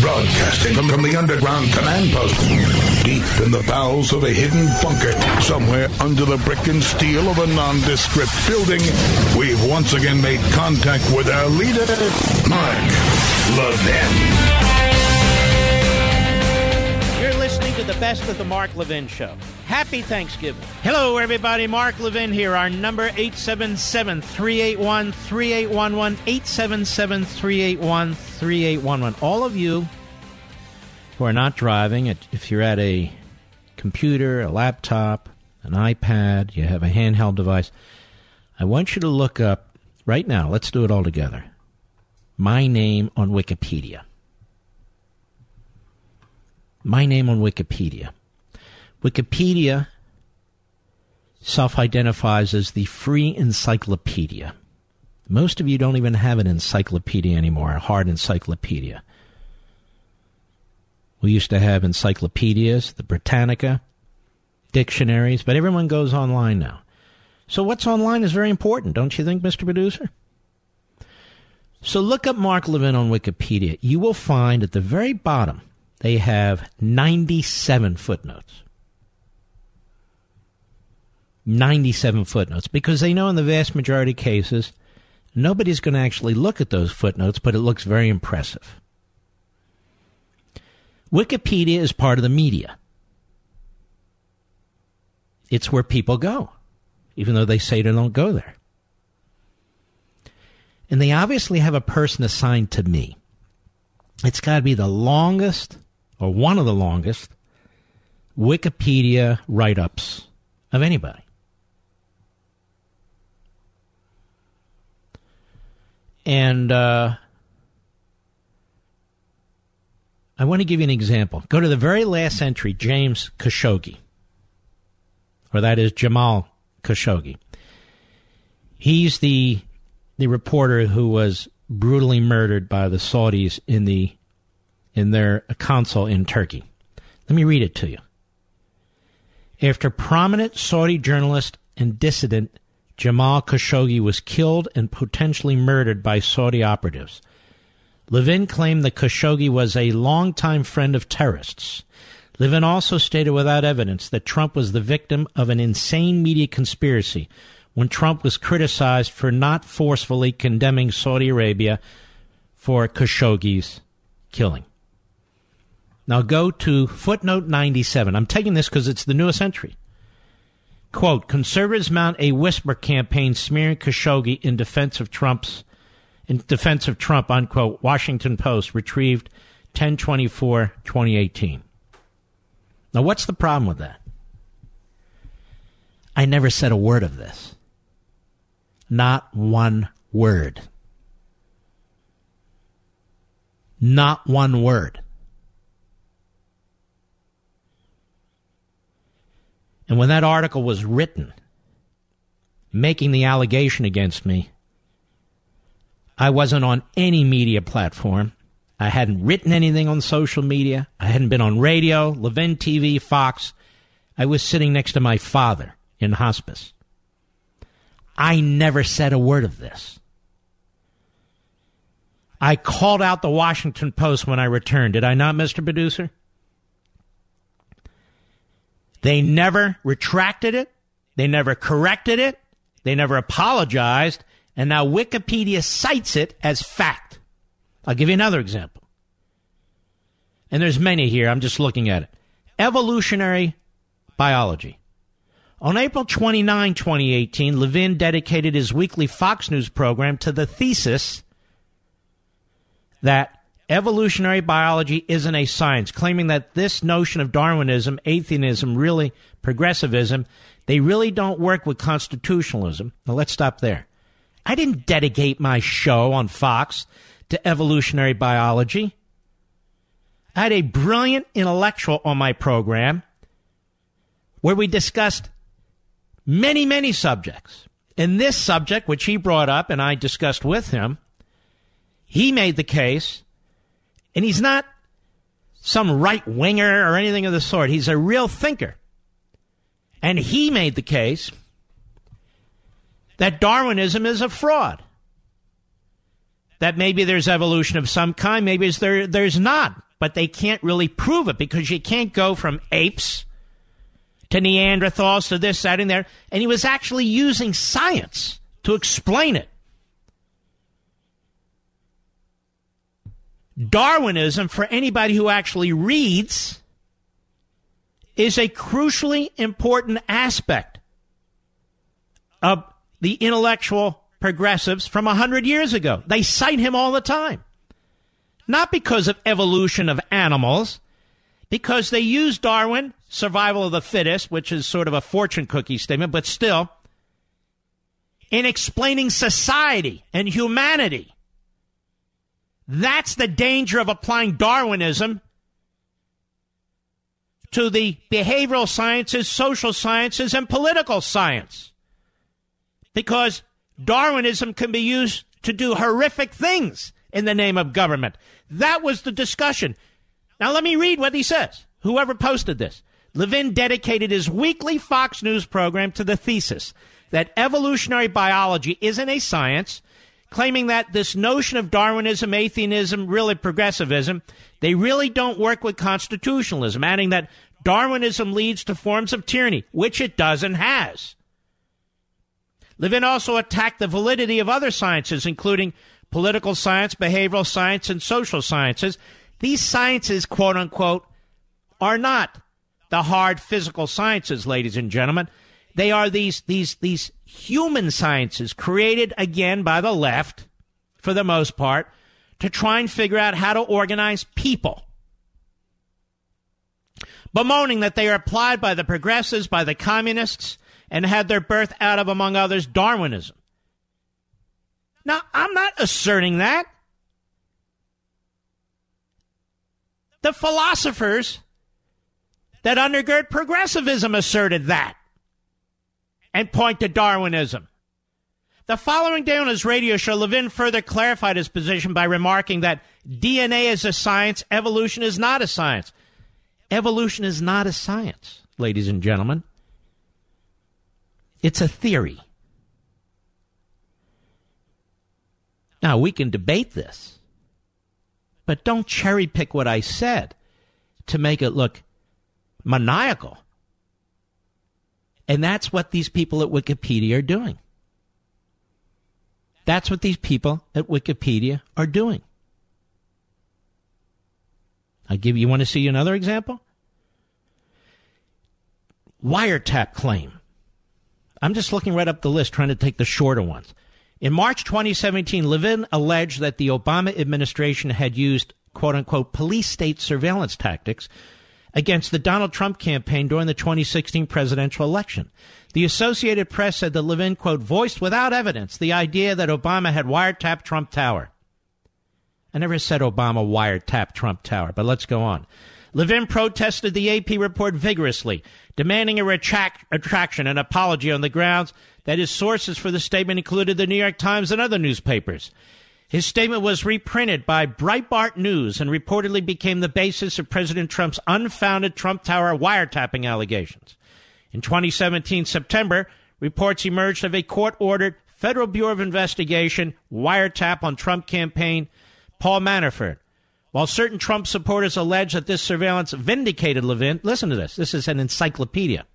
Broadcasting from the underground command post deep in the bowels of a hidden bunker, somewhere under the brick and steel of a nondescript building, we've once again made contact with our leader, Mark Levin. You're listening to the best of the Mark Levin Show. Happy Thanksgiving. Hello, everybody. Mark Levin here. Our number 877 381 3811. 877 381 3811. All of you who are not driving, if you're at a computer, a laptop, an iPad, you have a handheld device, I want you to look up right now, let's do it all together. My name on Wikipedia. My name on Wikipedia. Wikipedia self identifies as the free encyclopedia. Most of you don't even have an encyclopedia anymore, a hard encyclopedia. We used to have encyclopedias, the Britannica, dictionaries, but everyone goes online now. So what's online is very important, don't you think, Mr. Producer? So look up Mark Levin on Wikipedia. You will find at the very bottom they have 97 footnotes. 97 footnotes because they know in the vast majority of cases nobody's going to actually look at those footnotes, but it looks very impressive. Wikipedia is part of the media. It's where people go, even though they say they don't go there. And they obviously have a person assigned to me. It's got to be the longest, or one of the longest, Wikipedia write ups of anybody. And uh, I want to give you an example. Go to the very last entry, James Khashoggi, or that is Jamal Khashoggi. He's the the reporter who was brutally murdered by the Saudis in the in their consul in Turkey. Let me read it to you. After prominent Saudi journalist and dissident Jamal Khashoggi was killed and potentially murdered by Saudi operatives. Levin claimed that Khashoggi was a longtime friend of terrorists. Levin also stated without evidence that Trump was the victim of an insane media conspiracy when Trump was criticized for not forcefully condemning Saudi Arabia for Khashoggi's killing. Now go to footnote 97. I'm taking this because it's the newest entry. Quote, conservatives mount a whisper campaign smearing Khashoggi in defense of Trump's in defense of Trump, unquote, Washington Post, retrieved 1024 2018. Now, what's the problem with that? I never said a word of this. Not one word. Not one word. And when that article was written, making the allegation against me, I wasn't on any media platform. I hadn't written anything on social media. I hadn't been on radio, Levin TV, Fox. I was sitting next to my father in hospice. I never said a word of this. I called out the Washington Post when I returned. Did I not, Mr. Producer? They never retracted it. They never corrected it. They never apologized. And now Wikipedia cites it as fact. I'll give you another example. And there's many here. I'm just looking at it. Evolutionary biology. On April 29, 2018, Levin dedicated his weekly Fox News program to the thesis that evolutionary biology isn't a science, claiming that this notion of Darwinism, atheism, really progressivism, they really don't work with constitutionalism. Now let's stop there. I didn't dedicate my show on Fox to evolutionary biology. I had a brilliant intellectual on my program where we discussed many, many subjects. And this subject, which he brought up and I discussed with him, he made the case and he's not some right winger or anything of the sort. He's a real thinker. And he made the case that Darwinism is a fraud. That maybe there's evolution of some kind, maybe there, there's not. But they can't really prove it because you can't go from apes to Neanderthals to this, that, and there. And he was actually using science to explain it. Darwinism, for anybody who actually reads, is a crucially important aspect of the intellectual progressives from 100 years ago. They cite him all the time. Not because of evolution of animals, because they use Darwin survival of the fittest, which is sort of a fortune cookie statement, but still, in explaining society and humanity. That's the danger of applying Darwinism to the behavioral sciences, social sciences, and political science. Because Darwinism can be used to do horrific things in the name of government. That was the discussion. Now, let me read what he says. Whoever posted this. Levin dedicated his weekly Fox News program to the thesis that evolutionary biology isn't a science, claiming that this notion of Darwinism, atheism, really progressivism, they really don't work with constitutionalism, adding that Darwinism leads to forms of tyranny, which it does and has. Levin also attacked the validity of other sciences, including political science, behavioral science, and social sciences. These sciences, quote unquote, are not the hard physical sciences, ladies and gentlemen. They are these, these, these human sciences created again by the left, for the most part, to try and figure out how to organize people. Bemoaning that they are applied by the progressives, by the communists, and had their birth out of, among others, Darwinism. Now, I'm not asserting that. The philosophers that undergird progressivism asserted that and point to Darwinism. The following day on his radio show, Levin further clarified his position by remarking that DNA is a science, evolution is not a science. Evolution is not a science, ladies and gentlemen. It's a theory. Now, we can debate this, but don't cherry pick what I said to make it look maniacal. And that's what these people at Wikipedia are doing. That's what these people at Wikipedia are doing. I give you want to see another example? Wiretap claim. I'm just looking right up the list, trying to take the shorter ones. In March 2017, Levin alleged that the Obama administration had used quote unquote police state surveillance tactics against the Donald Trump campaign during the 2016 presidential election. The Associated Press said that Levin, quote, voiced without evidence the idea that Obama had wiretapped Trump Tower. I never said Obama wiretapped Trump Tower, but let's go on. Levin protested the AP report vigorously, demanding a retract, retraction and apology on the grounds that his sources for the statement included the New York Times and other newspapers. His statement was reprinted by Breitbart News and reportedly became the basis of President Trump's unfounded Trump Tower wiretapping allegations. In 2017 September, reports emerged of a court ordered Federal Bureau of Investigation wiretap on Trump campaign Paul Manafort. While certain Trump supporters allege that this surveillance vindicated Levin, listen to this. This is an encyclopedia.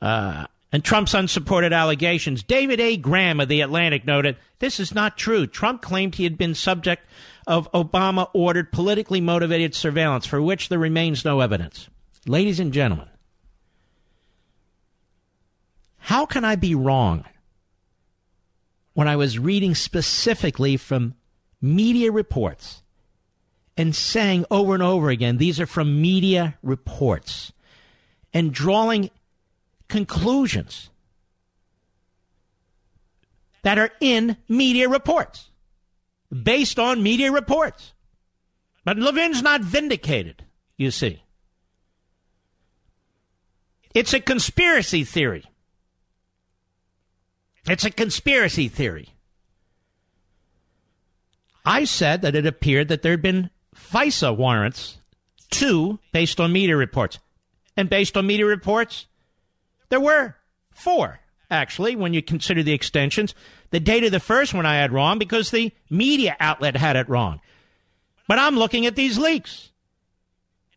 Uh, and Trump's unsupported allegations. David A. Graham of The Atlantic noted this is not true. Trump claimed he had been subject of Obama ordered politically motivated surveillance for which there remains no evidence. Ladies and gentlemen, how can I be wrong when I was reading specifically from media reports and saying over and over again, these are from media reports, and drawing conclusions that are in media reports, based on media reports. But Levin's not vindicated, you see. It's a conspiracy theory. It's a conspiracy theory. I said that it appeared that there had been FISA warrants, two based on media reports. And based on media reports, there were four, actually, when you consider the extensions. The date of the first one I had wrong because the media outlet had it wrong. But I'm looking at these leaks.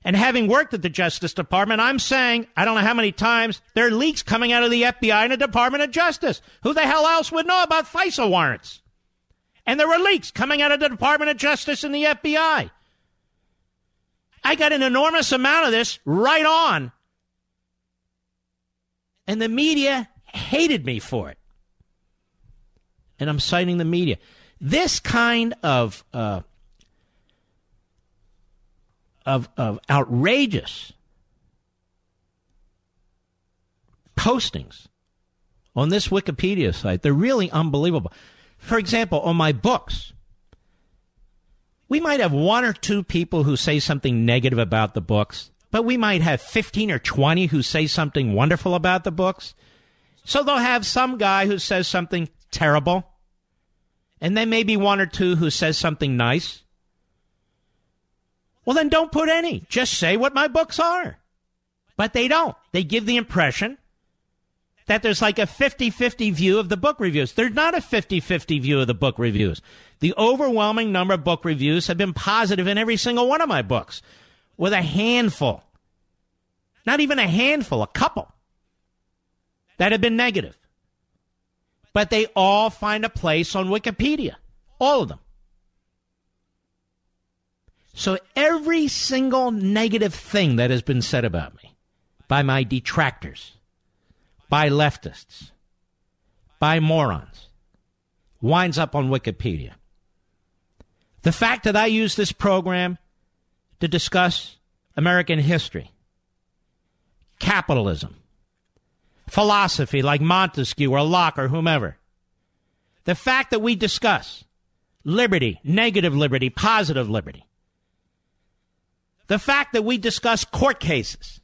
And having worked at the Justice Department, I'm saying, I don't know how many times, there are leaks coming out of the FBI and the Department of Justice. Who the hell else would know about FISA warrants? And there were leaks coming out of the Department of Justice and the FBI. I got an enormous amount of this right on and the media hated me for it. And I'm citing the media. This kind of uh, of of outrageous postings on this Wikipedia site. They're really unbelievable. For example, on my books, we might have one or two people who say something negative about the books, but we might have 15 or 20 who say something wonderful about the books. So they'll have some guy who says something terrible, and then maybe one or two who says something nice. Well, then don't put any. Just say what my books are. But they don't. They give the impression that there's like a 50 50 view of the book reviews. There's not a 50 50 view of the book reviews. The overwhelming number of book reviews have been positive in every single one of my books, with a handful, not even a handful, a couple, that have been negative. But they all find a place on Wikipedia. All of them. So every single negative thing that has been said about me by my detractors, by leftists, by morons, winds up on Wikipedia. The fact that I use this program to discuss American history, capitalism, philosophy like Montesquieu or Locke or whomever, the fact that we discuss liberty, negative liberty, positive liberty, the fact that we discuss court cases,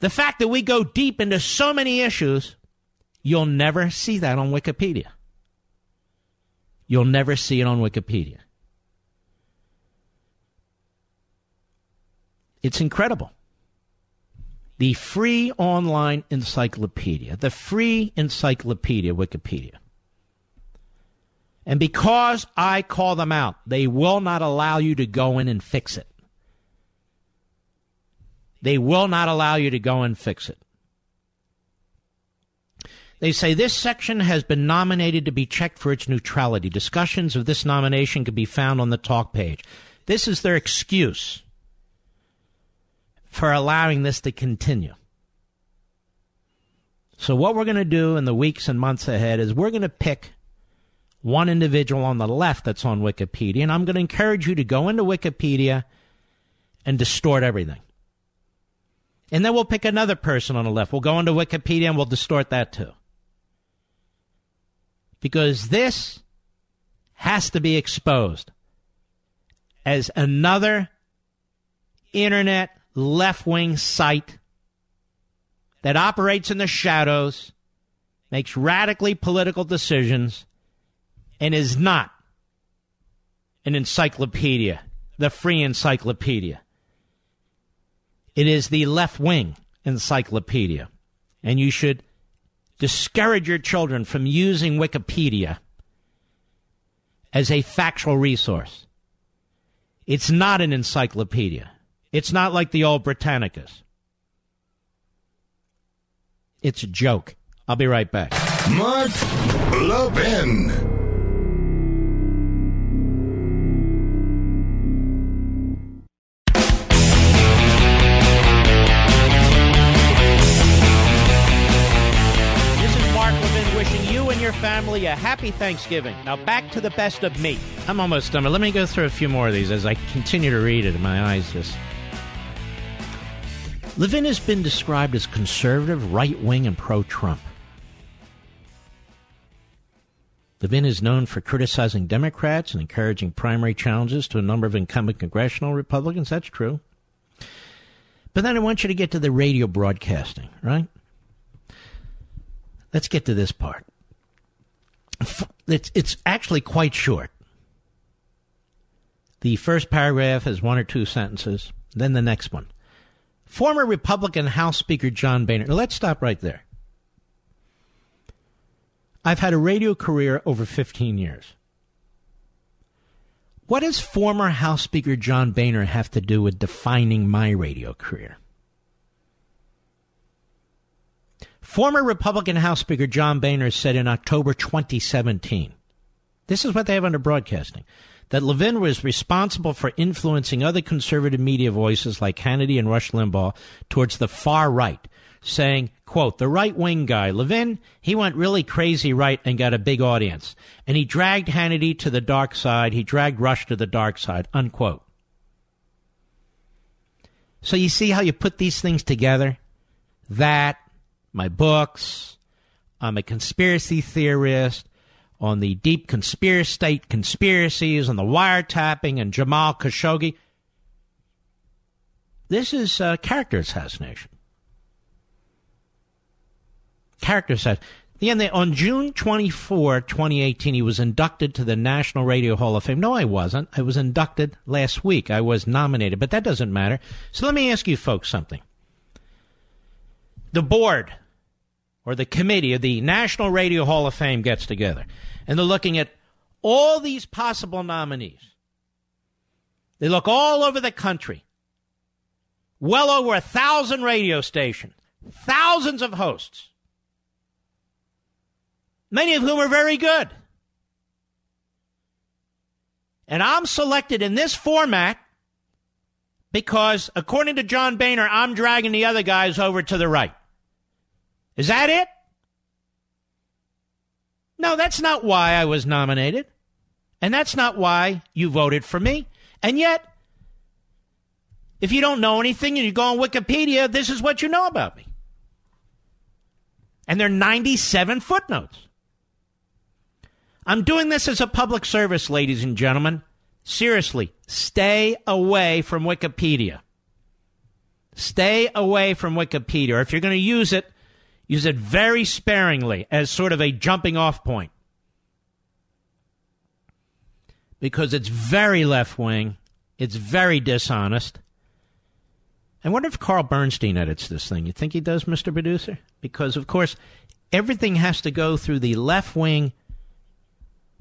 the fact that we go deep into so many issues, you'll never see that on Wikipedia. You'll never see it on Wikipedia. It's incredible. The free online encyclopedia, the free encyclopedia, Wikipedia. And because I call them out, they will not allow you to go in and fix it. They will not allow you to go and fix it. They say this section has been nominated to be checked for its neutrality. Discussions of this nomination can be found on the talk page. This is their excuse for allowing this to continue. So, what we're going to do in the weeks and months ahead is we're going to pick one individual on the left that's on Wikipedia, and I'm going to encourage you to go into Wikipedia and distort everything. And then we'll pick another person on the left. We'll go into Wikipedia and we'll distort that too. Because this has to be exposed as another internet left wing site that operates in the shadows, makes radically political decisions, and is not an encyclopedia, the free encyclopedia. It is the left wing encyclopedia. And you should discourage your children from using Wikipedia as a factual resource. It's not an encyclopedia. It's not like the old Britannicas. It's a joke. I'll be right back. Mark Lovin's This is Mark Levin. Wishing you and your family a happy Thanksgiving. Now back to the best of me. I'm almost done, but let me go through a few more of these as I continue to read it, my eyes just. Levin has been described as conservative, right wing, and pro Trump. Levin is known for criticizing Democrats and encouraging primary challenges to a number of incumbent congressional Republicans. That's true. But then I want you to get to the radio broadcasting, right? Let's get to this part it's it's actually quite short. The first paragraph has one or two sentences, then the next one. Former Republican House Speaker John Boehner. Let's stop right there. I've had a radio career over 15 years. What does former House Speaker John Boehner have to do with defining my radio career? Former Republican House Speaker John Boehner said in October 2017, this is what they have under broadcasting, that Levin was responsible for influencing other conservative media voices like Hannity and Rush Limbaugh towards the far right, saying, quote, the right wing guy, Levin, he went really crazy right and got a big audience. And he dragged Hannity to the dark side. He dragged Rush to the dark side, unquote. So you see how you put these things together? that, my books. I'm a conspiracy theorist on the deep conspiracy state conspiracies and the wiretapping and Jamal Khashoggi. This is uh, character assassination. Character assassination. On June 24, 2018, he was inducted to the National Radio Hall of Fame. No, I wasn't. I was inducted last week. I was nominated, but that doesn't matter. So let me ask you folks something. The board or the committee of the National Radio Hall of Fame gets together and they're looking at all these possible nominees. They look all over the country. Well over a thousand radio stations, thousands of hosts many of whom are very good. And I'm selected in this format because, according to John Boehner, I'm dragging the other guys over to the right. Is that it? No, that's not why I was nominated. And that's not why you voted for me. And yet, if you don't know anything and you go on Wikipedia, this is what you know about me. And there are 97 footnotes. I'm doing this as a public service, ladies and gentlemen. Seriously, stay away from Wikipedia. Stay away from Wikipedia. If you're going to use it, use it very sparingly as sort of a jumping off point. Because it's very left wing, it's very dishonest. I wonder if Carl Bernstein edits this thing. You think he does, Mr. Producer? Because, of course, everything has to go through the left wing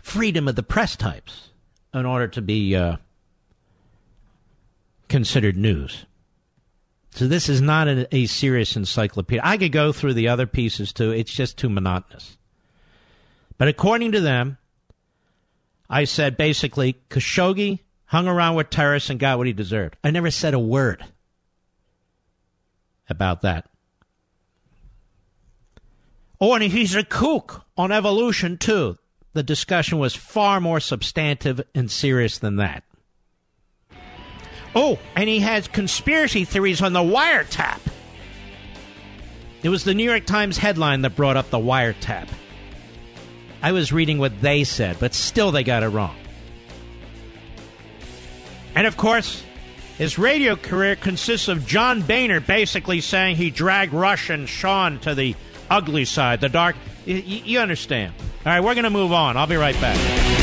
freedom of the press types in order to be uh, considered news. So this is not a, a, serious encyclopedia. I could go through the other pieces too. It's just too monotonous. But according to them, I said basically Khashoggi hung around with terrorists and got what he deserved. I never said a word about that. Oh, and he's a kook on evolution too the discussion was far more substantive and serious than that. Oh, and he has conspiracy theories on the wiretap. It was the New York Times headline that brought up the wiretap. I was reading what they said, but still they got it wrong. And of course, his radio career consists of John Boehner basically saying he dragged Rush and Sean to the ugly side, the dark. You, you understand. All right, we're going to move on. I'll be right back.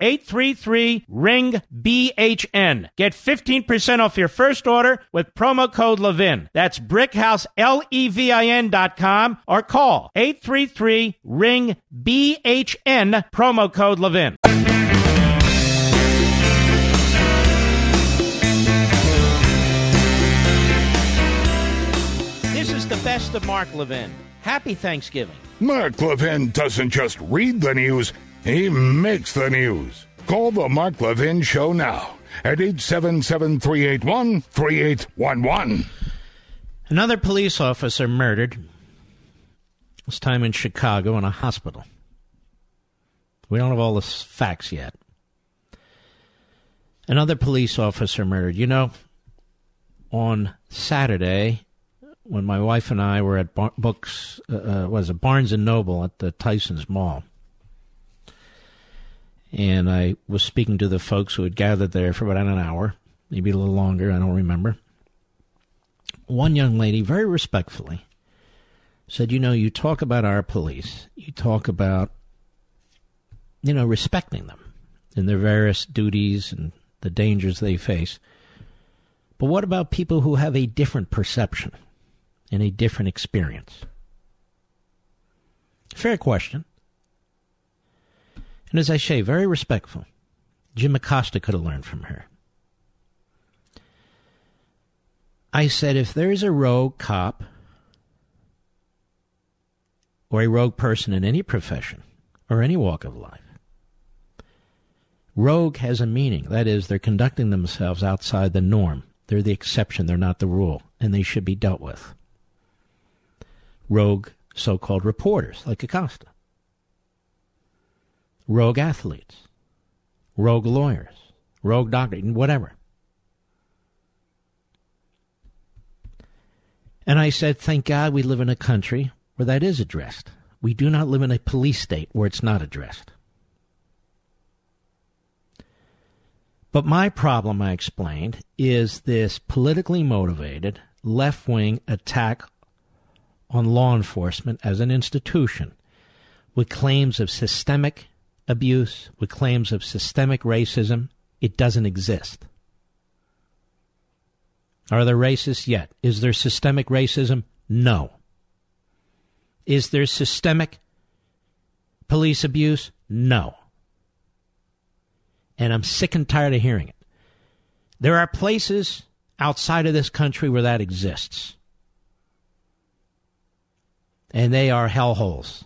833 ring BHN. Get 15% off your first order with promo code Levin. That's brickhouse L E V I N dot com or call 833 ring BHN promo code Levin. This is the best of Mark Levin. Happy Thanksgiving. Mark Levin doesn't just read the news. He makes the news. Call the Mark Levin Show now at 877 381 3811. Another police officer murdered, this time in Chicago in a hospital. We don't have all the facts yet. Another police officer murdered. You know, on Saturday, when my wife and I were at Bar- Books, uh, uh was it Barnes and Noble at the Tyson's Mall, and I was speaking to the folks who had gathered there for about an hour, maybe a little longer, I don't remember. One young lady, very respectfully, said, You know, you talk about our police, you talk about, you know, respecting them in their various duties and the dangers they face. But what about people who have a different perception and a different experience? Fair question. And as I say, very respectful. Jim Acosta could have learned from her. I said, if there's a rogue cop or a rogue person in any profession or any walk of life, rogue has a meaning. That is, they're conducting themselves outside the norm. They're the exception, they're not the rule, and they should be dealt with. Rogue so called reporters like Acosta, rogue athletes, rogue lawyers, rogue doctors, whatever. And I said, thank God we live in a country where that is addressed. We do not live in a police state where it's not addressed. But my problem, I explained, is this politically motivated left wing attack on law enforcement as an institution with claims of systemic abuse, with claims of systemic racism. It doesn't exist. Are there racists? Yet. Is there systemic racism? No. Is there systemic police abuse? No. And I'm sick and tired of hearing it. There are places outside of this country where that exists. And they are hellholes.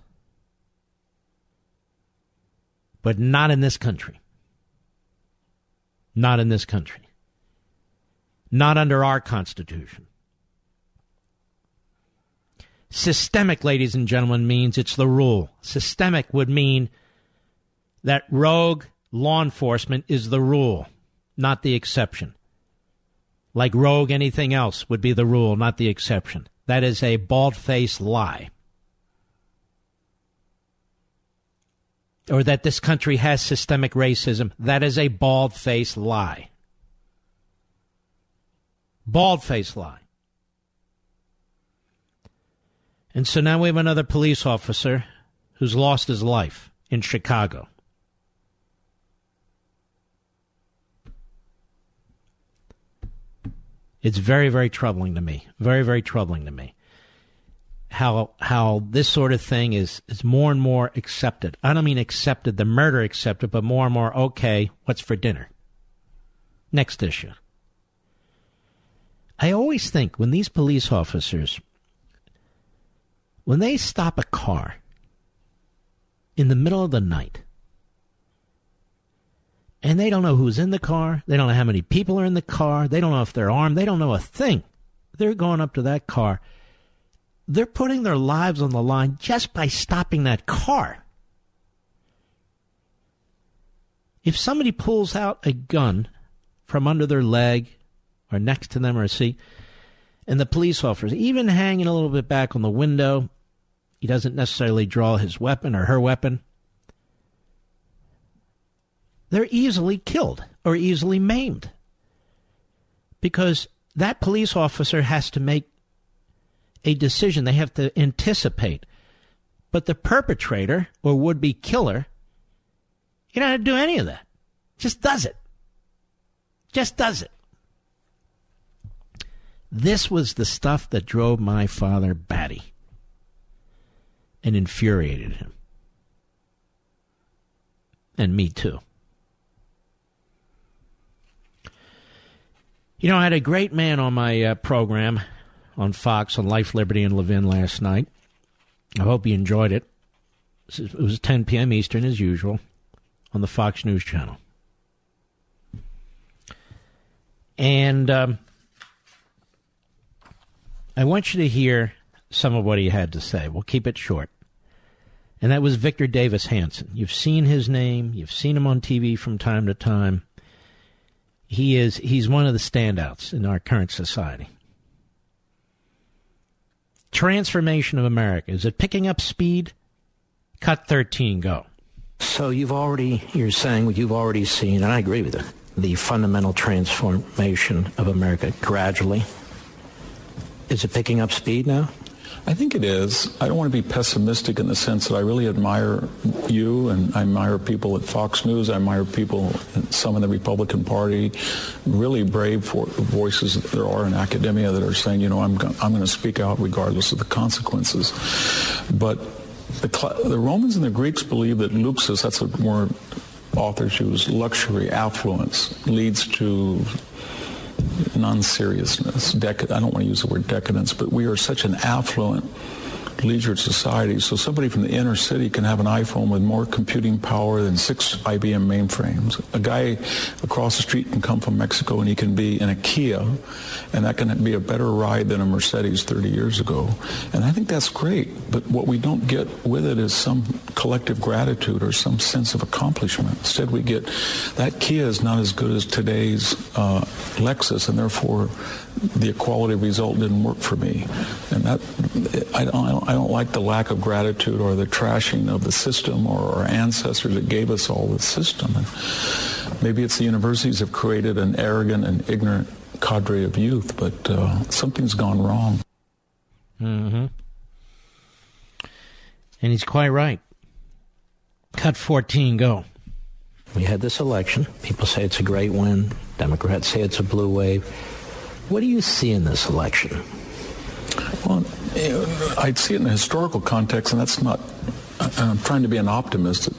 But not in this country. Not in this country not under our Constitution. Systemic, ladies and gentlemen, means it's the rule. Systemic would mean that rogue law enforcement is the rule, not the exception. Like rogue anything else would be the rule, not the exception. That is a bald faced lie. Or that this country has systemic racism, that is a bald faced lie. Bald faced lie. And so now we have another police officer who's lost his life in Chicago. It's very, very troubling to me. Very, very troubling to me. How how this sort of thing is is more and more accepted. I don't mean accepted, the murder accepted, but more and more okay. What's for dinner? Next issue. I always think when these police officers, when they stop a car in the middle of the night, and they don't know who's in the car, they don't know how many people are in the car, they don't know if they're armed, they don't know a thing. They're going up to that car. They're putting their lives on the line just by stopping that car. If somebody pulls out a gun from under their leg or next to them or a seat. And the police officer, even hanging a little bit back on the window, he doesn't necessarily draw his weapon or her weapon. They're easily killed or easily maimed because that police officer has to make a decision. They have to anticipate. But the perpetrator or would be killer, you don't have to do any of that. Just does it. Just does it. This was the stuff that drove my father batty and infuriated him. And me too. You know, I had a great man on my uh, program on Fox on Life, Liberty, and Levin last night. I hope you enjoyed it. It was 10 p.m. Eastern, as usual, on the Fox News Channel. And um, I want you to hear some of what he had to say. We'll keep it short. And that was Victor Davis Hanson. You've seen his name, you've seen him on TV from time to time. He is he's one of the standouts in our current society. Transformation of America. Is it picking up speed? Cut 13, go. So you've already, you're saying what you've already seen, and I agree with it, the fundamental transformation of America gradually is it picking up speed now? I think it is. I don't want to be pessimistic in the sense that I really admire you and I admire people at Fox News. I admire people, some in the Republican Party, really brave voices that there are in academia that are saying, you know, I'm, I'm going to speak out regardless of the consequences. But the, the Romans and the Greeks believe that luxus, that's a word authors use, luxury, affluence, leads to non-seriousness. Dec- I don't want to use the word decadence, but we are such an affluent leisure society. So somebody from the inner city can have an iPhone with more computing power than six IBM mainframes. A guy across the street can come from Mexico and he can be in a Kia, and that can be a better ride than a Mercedes 30 years ago. And I think that's great. But what we don't get with it is some collective gratitude or some sense of accomplishment. Instead, we get that Kia is not as good as today's uh, Lexus, and therefore the equality result didn't work for me. And that I don't, I don't like the lack of gratitude or the trashing of the system or our ancestors that gave us all this system. And maybe it's the universities have created an arrogant and ignorant cadre of youth, but uh, something's gone wrong. Mm-hmm. And he's quite right. Cut 14, go. We had this election. People say it's a great win. Democrats say it's a blue wave. What do you see in this election? Well, uh, I'd see it in a historical context, and that's not. Uh, I'm trying to be an optimist.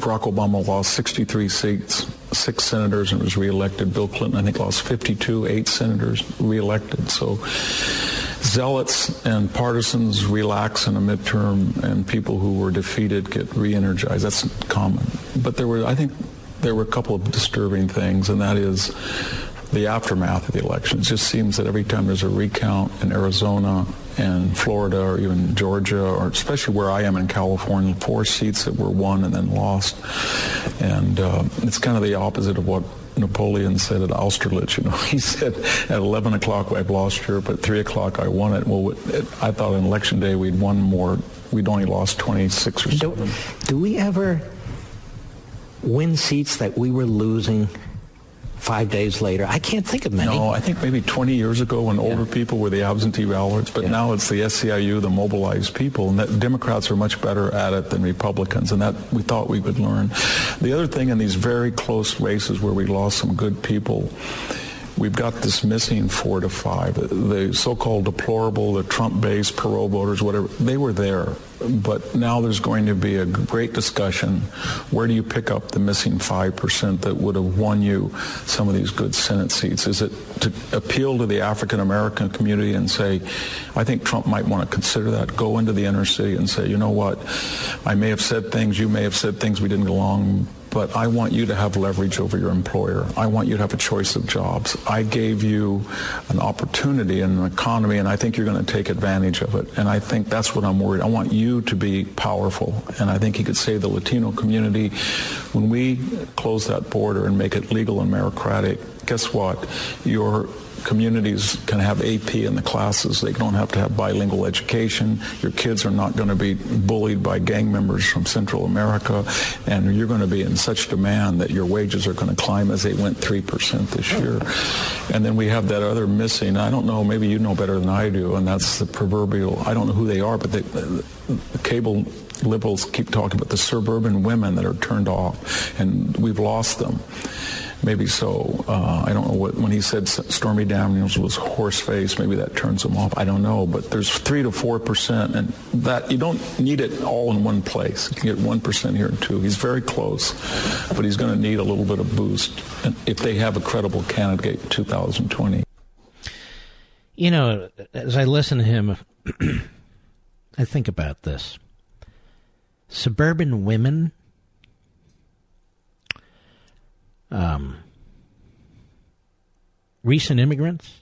Barack Obama lost 63 seats, six senators, and was reelected. Bill Clinton, I think, lost 52, eight senators reelected. So zealots and partisans relax in a midterm, and people who were defeated get re-energized. That's common. But there were, I think, there were a couple of disturbing things, and that is the aftermath of the election. It just seems that every time there's a recount in Arizona and Florida or even Georgia, or especially where I am in California, four seats that were won and then lost. And uh, it's kind of the opposite of what Napoleon said at Austerlitz. You know, *laughs* he said at 11 o'clock I've lost Europe, at 3 o'clock I won it. Well, it, I thought on election day we'd won more. We'd only lost 26 or so. Do, do we ever win seats that we were losing five days later. I can't think of many. No, I think maybe 20 years ago when older yeah. people were the absentee ballots, but yeah. now it's the SEIU, the mobilized people, and that Democrats are much better at it than Republicans, and that we thought we would learn. The other thing in these very close races where we lost some good people, we've got this missing four to five. The so-called deplorable, the Trump-based parole voters, whatever, they were there. But now there's going to be a great discussion. Where do you pick up the missing 5% that would have won you some of these good Senate seats? Is it to appeal to the African American community and say, I think Trump might want to consider that, go into the inner city and say, you know what, I may have said things, you may have said things we didn't get along, but I want you to have leverage over your employer. I want you to have a choice of jobs. I gave you an opportunity in an economy, and I think you're going to take advantage of it. And I think that's what I'm worried. I want you to be powerful. And I think he could say the Latino community, when we close that border and make it legal and meritocratic, guess what? Your communities can have AP in the classes. They don't have to have bilingual education. Your kids are not going to be bullied by gang members from Central America, and you're going to be in such demand that your wages are going to climb as they went 3% this year. And then we have that other missing, I don't know, maybe you know better than I do, and that's the proverbial, I don't know who they are, but they, the cable liberals keep talking about the suburban women that are turned off, and we've lost them. Maybe so. Uh, I don't know what, when he said Stormy Daniels was horse face, maybe that turns him off. I don't know. But there's 3 to 4%, and that you don't need it all in one place. You can get 1% here and 2. He's very close, but he's going to need a little bit of boost if they have a credible candidate in 2020. You know, as I listen to him, *clears throat* I think about this. Suburban women um, recent immigrants,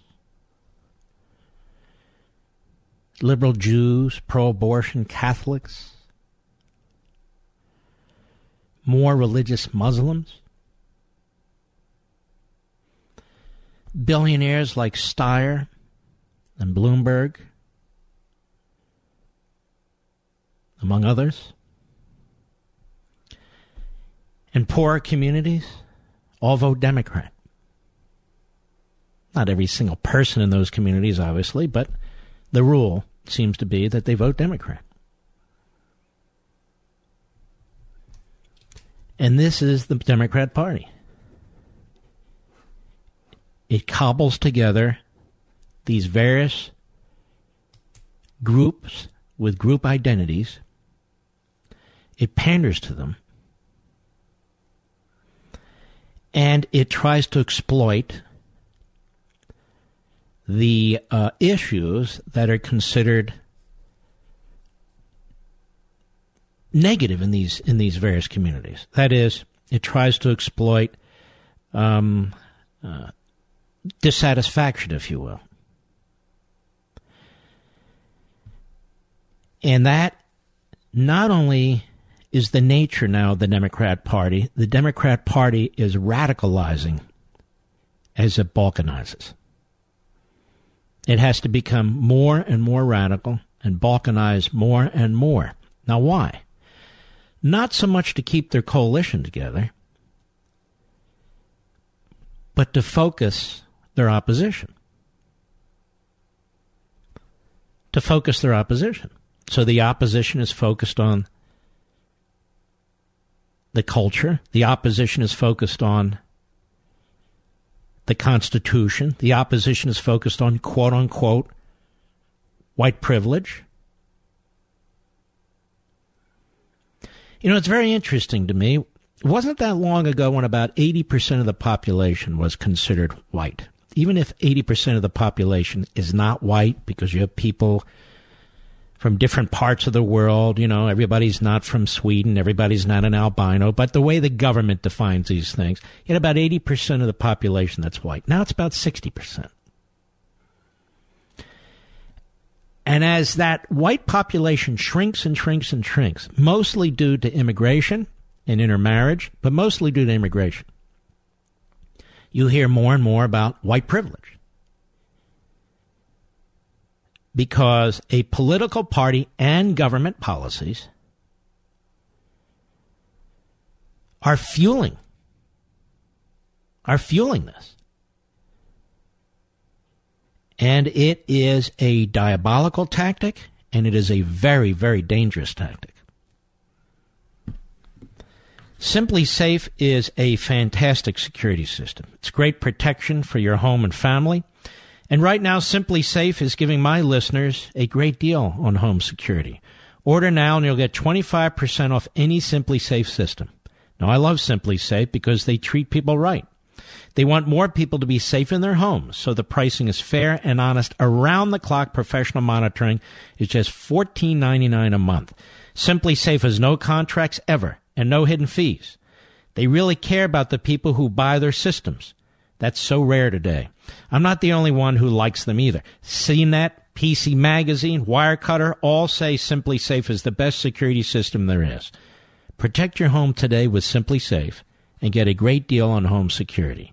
liberal Jews, pro abortion Catholics, more religious Muslims, billionaires like Steyer and Bloomberg, among others, and poorer communities all vote Democrat. Not every single person in those communities, obviously, but the rule seems to be that they vote Democrat. And this is the Democrat Party. It cobbles together these various groups with group identities. It panders to them. And it tries to exploit the uh, issues that are considered negative in these in these various communities. That is, it tries to exploit um, uh, dissatisfaction, if you will, and that not only is the nature now of the Democrat Party, the Democrat Party is radicalizing as it balkanizes. It has to become more and more radical and balkanize more and more. Now, why? Not so much to keep their coalition together, but to focus their opposition. To focus their opposition. So the opposition is focused on the culture, the opposition is focused on the Constitution, the opposition is focused on quote unquote white privilege. You know, it's very interesting to me. It wasn't that long ago when about 80% of the population was considered white. Even if 80% of the population is not white, because you have people from different parts of the world, you know, everybody's not from Sweden, everybody's not an albino, but the way the government defines these things, you had about 80% of the population that's white. Now it's about 60%. And as that white population shrinks and shrinks and shrinks, mostly due to immigration and intermarriage, but mostly due to immigration, you hear more and more about white privilege. Because a political party and government policies are fueling are fueling this. And it is a diabolical tactic, and it is a very, very dangerous tactic. SimpliSafe is a fantastic security system. It's great protection for your home and family. And right now, SimpliSafe is giving my listeners a great deal on home security. Order now and you'll get 25% off any SimpliSafe system. Now, I love SimpliSafe because they treat people right. They want more people to be safe in their homes, so the pricing is fair and honest. Around the clock professional monitoring is just $14.99 a month. SimpliSafe has no contracts ever and no hidden fees. They really care about the people who buy their systems. That's so rare today. I'm not the only one who likes them either. CNET, PC Magazine, Wirecutter all say SimpliSafe is the best security system there is. Protect your home today with SimpliSafe and get a great deal on home security.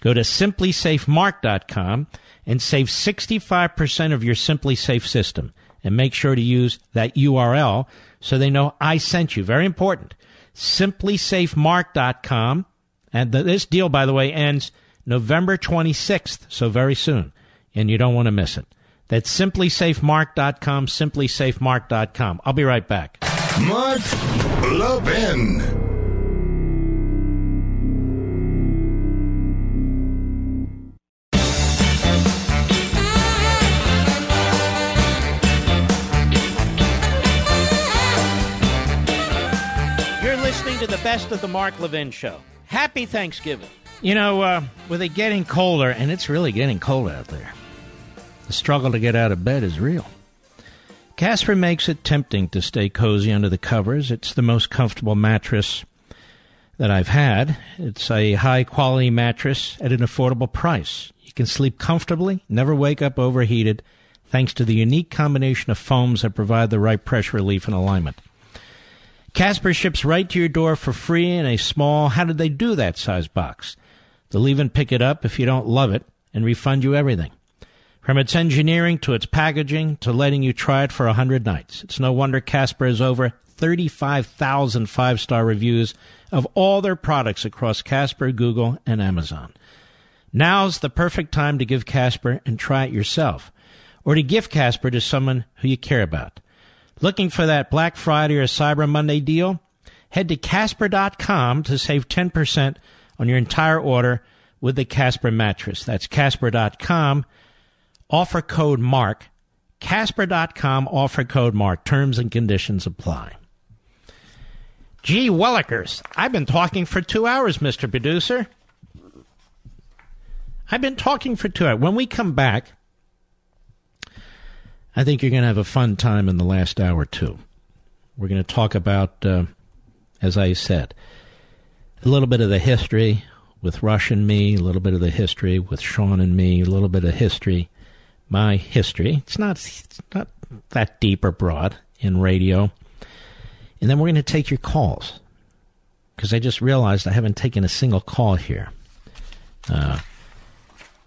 Go to simplisafemark.com and save 65% of your SimpliSafe system. And make sure to use that URL so they know I sent you. Very important. Simplisafemark.com. And this deal, by the way, ends November 26th, so very soon. And you don't want to miss it. That's simplisafemark.com, simplisafemark.com. I'll be right back. Mark Levin. You're listening to the best of the Mark Levin Show. Happy Thanksgiving. You know, uh, with it getting colder, and it's really getting cold out there, the struggle to get out of bed is real. Casper makes it tempting to stay cozy under the covers. It's the most comfortable mattress that I've had. It's a high quality mattress at an affordable price. You can sleep comfortably, never wake up overheated, thanks to the unique combination of foams that provide the right pressure relief and alignment. Casper ships right to your door for free in a small, how did they do that size box? They'll even pick it up if you don't love it and refund you everything. From its engineering to its packaging to letting you try it for a hundred nights. It's no wonder Casper has over 35,000 five star reviews of all their products across Casper, Google, and Amazon. Now's the perfect time to give Casper and try it yourself. or to gift Casper to someone who you care about. Looking for that Black Friday or Cyber Monday deal? Head to Casper.com to save 10% on your entire order with the Casper mattress. That's Casper.com. Offer code MARK. Casper.com. Offer code MARK. Terms and conditions apply. Gee Willikers, I've been talking for two hours, Mr. Producer. I've been talking for two hours. When we come back, I think you're going to have a fun time in the last hour, too. We're going to talk about, uh, as I said, a little bit of the history with Rush and me, a little bit of the history with Sean and me, a little bit of history, my history. It's not, it's not that deep or broad in radio. And then we're going to take your calls because I just realized I haven't taken a single call here. Uh,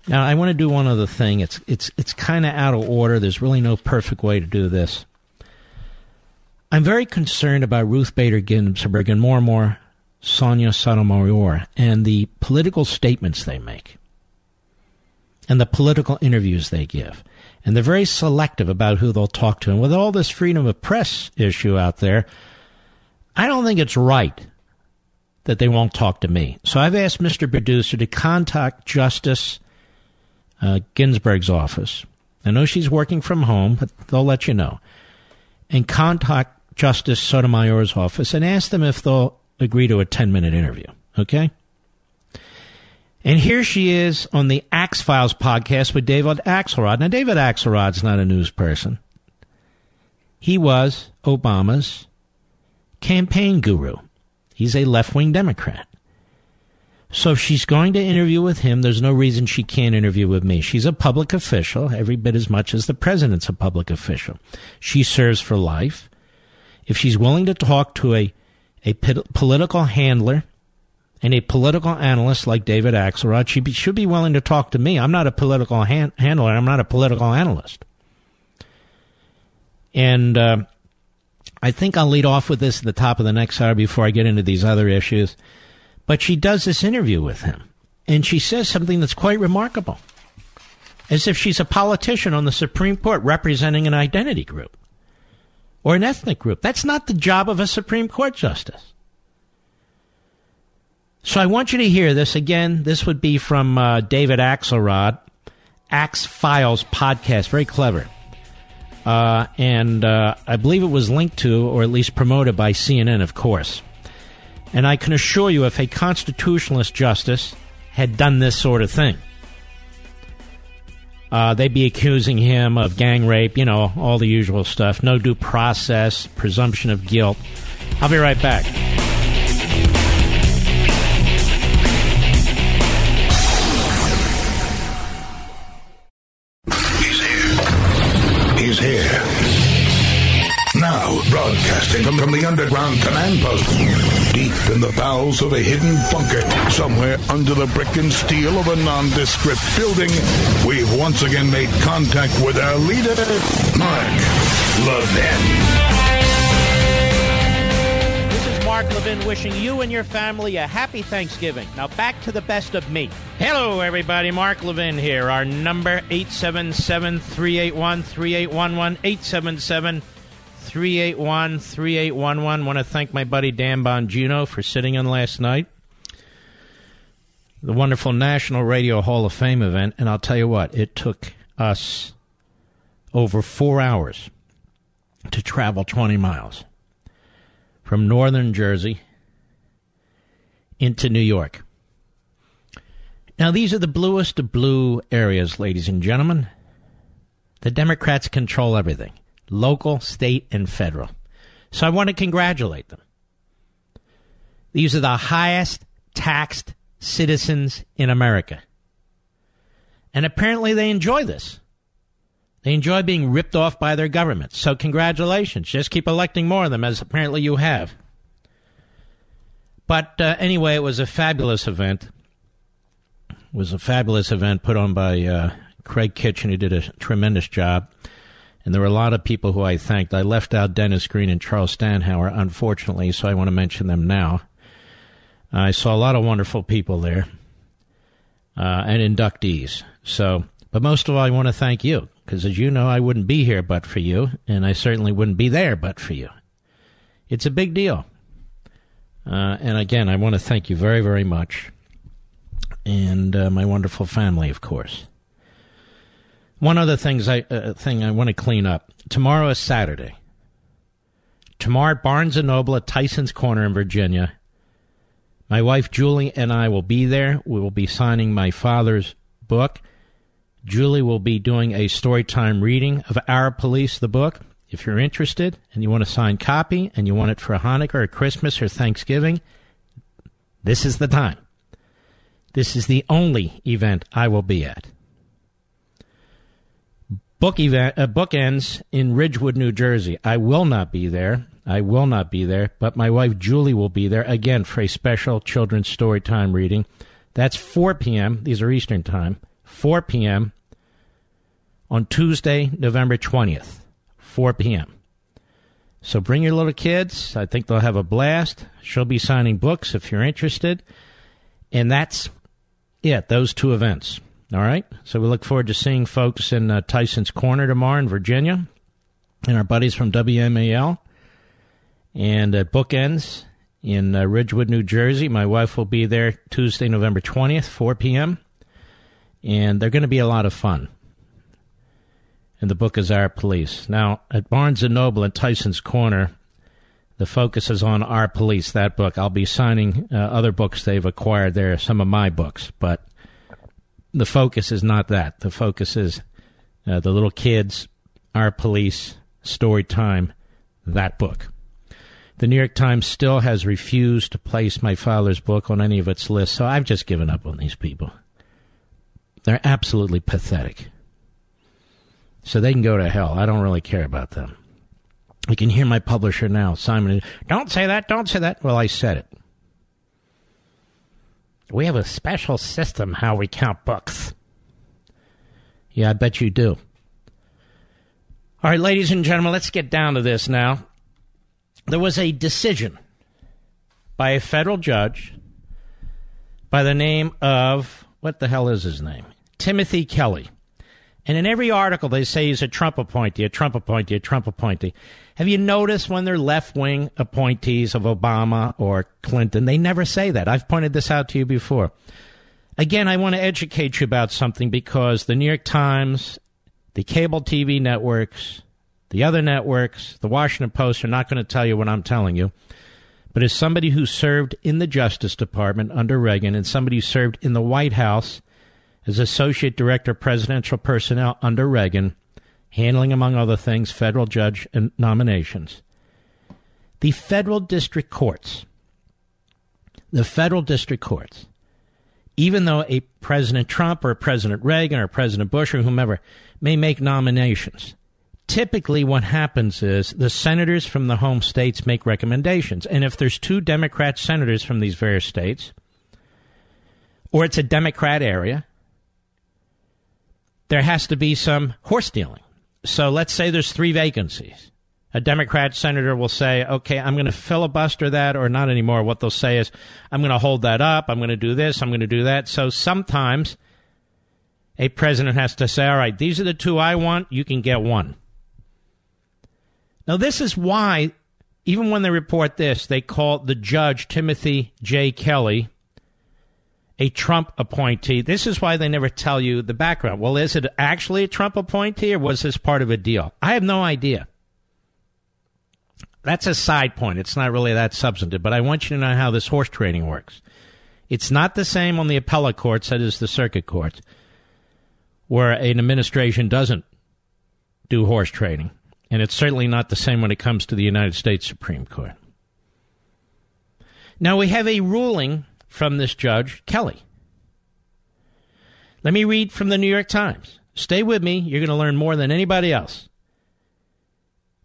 now I want to do one other thing. It's it's it's kind of out of order. There's really no perfect way to do this. I'm very concerned about Ruth Bader Ginsburg and more and more Sonia Sotomayor and the political statements they make and the political interviews they give. And they're very selective about who they'll talk to. And with all this freedom of press issue out there, I don't think it's right that they won't talk to me. So I've asked Mr. Producer to contact Justice uh, Ginsburg's office. I know she's working from home, but they'll let you know. And contact Justice Sotomayor's office and ask them if they'll agree to a 10 minute interview. Okay? And here she is on the Axe Files podcast with David Axelrod. Now, David Axelrod's not a news person. He was Obama's campaign guru. He's a left wing Democrat. So if she's going to interview with him, there's no reason she can't interview with me. She's a public official, every bit as much as the president's a public official. She serves for life. If she's willing to talk to a, a political handler and a political analyst like David Axelrod, she be, should be willing to talk to me. I'm not a political han- handler. I'm not a political analyst. And uh, I think I'll lead off with this at the top of the next hour before I get into these other issues. But she does this interview with him, and she says something that's quite remarkable, as if she's a politician on the Supreme Court representing an identity group or an ethnic group. That's not the job of a Supreme Court justice. So I want you to hear this again. This would be from uh, David Axelrod, Axe Files podcast. Very clever. Uh, and uh, I believe it was linked to, or at least promoted by CNN, of course. And I can assure you, if a constitutionalist justice had done this sort of thing, uh, they'd be accusing him of gang rape, you know, all the usual stuff. No due process, presumption of guilt. I'll be right back. Broadcasting from, from the underground command post, deep in the bowels of a hidden bunker, somewhere under the brick and steel of a nondescript building, we've once again made contact with our leader, Mark Levin. This is Mark Levin wishing you and your family a happy Thanksgiving. Now back to the best of me. Hello, everybody. Mark Levin here. Our number 877 381 3811 877 381 3811. Want to thank my buddy Dan Bongino for sitting in last night. The wonderful National Radio Hall of Fame event. And I'll tell you what, it took us over four hours to travel 20 miles from northern Jersey into New York. Now, these are the bluest of blue areas, ladies and gentlemen. The Democrats control everything local, state, and federal. So I want to congratulate them. These are the highest taxed citizens in America. And apparently they enjoy this. They enjoy being ripped off by their government. So congratulations. Just keep electing more of them, as apparently you have. But uh, anyway, it was a fabulous event. It was a fabulous event put on by uh, Kraig Kitchin, who did a tremendous job. And there were a lot of people who I thanked. I left out Dennis Green and Charles Stanhower, unfortunately, so I want to mention them now. I saw a lot of wonderful people there uh, and inductees. So, But most of all, I want to thank you because, as you know, I wouldn't be here but for you, and I certainly wouldn't be there but for you. It's a big deal. Uh, and again, I want to thank you very, very much. And uh, my wonderful family, of course. One other things I, uh, thing I want to clean up. Tomorrow is Saturday. Tomorrow at Barnes & Noble at Tyson's Corner in Virginia. My wife Julie and I will be there. We will be signing my father's book. Julie will be doing a story time reading of Our Police, the book. If you're interested and you want a signed copy and you want it for Hanukkah or Christmas or Thanksgiving, this is the time. This is the only event I will be at. Book event uh, book ends in Ridgewood, New Jersey. I will not be there. I will not be there, but my wife Julie will be there again for a special children's story time reading. That's 4 p.m. These are Eastern Time. 4 p.m. on Tuesday, November 20th. 4 p.m. So bring your little kids. I think they'll have a blast. She'll be signing books if you're interested. And that's it, those two events. All right? So we look forward to seeing folks in uh, Tyson's Corner tomorrow in Virginia and our buddies from WMAL. And at Bookends in uh, Ridgewood, New Jersey. My wife will be there Tuesday, November 20th, 4 p.m. And they're going to be a lot of fun and the book is Our Police. Now, at Barnes & Noble and Tyson's Corner, the focus is on Our Police, that book. I'll be signing uh, other books they've acquired there, some of my books, but the focus is not that. The focus is uh, the little kids, Our Police, Story Time, that book. The New York Times still has refused to place my father's book on any of its lists, so I've just given up on these people. They're absolutely pathetic. So they can go to hell. I don't really care about them. You can hear my publisher now, Simon. Don't say that. Don't say that. Well, I said it. We have a special system how we count books. Yeah, I bet you do. All right, ladies and gentlemen, let's get down to this now. There was a decision by a federal judge by the name of, what the hell is his name? Timothy Kelly. And in every article, they say he's a Trump appointee, a Trump appointee, a Trump appointee. Have you noticed when they're left wing appointees of Obama or Clinton, they never say that? I've pointed this out to you before. Again, I want to educate you about something because the New York Times, the cable TV networks, the other networks, the Washington Post are not going to tell you what I'm telling you. But as somebody who served in the Justice Department under Reagan and somebody who served in the White House as Associate Director of Presidential Personnel under Reagan, handling, among other things, federal judge nominations. The federal district courts, the federal district courts, even though a President Trump or a President Reagan or President Bush or whomever may make nominations, typically what happens is the senators from the home states make recommendations. And if there's two Democrat senators from these various states, or it's a Democrat area, there has to be some horse dealing. So let's say there's three vacancies. A Democrat senator will say, okay, I'm going to filibuster that, or not anymore. What they'll say is, I'm going to hold that up. I'm going to do this. I'm going to do that. So sometimes a president has to say, all right, these are the two I want. You can get one. Now, this is why, even when they report this, they call the judge Timothy J. Kelly a Trump appointee. This is why they never tell you the background. Well, is it actually a Trump appointee or was this part of a deal? I have no idea. That's a side point. It's not really that substantive, but I want you to know how this horse trading works. It's not the same on the appellate courts as the circuit courts, where an administration doesn't do horse trading. And it's certainly not the same when it comes to the United States Supreme Court. Now, we have a ruling from this judge, Kelly. Let me read from the New York Times. Stay with me. You're going to learn more than anybody else.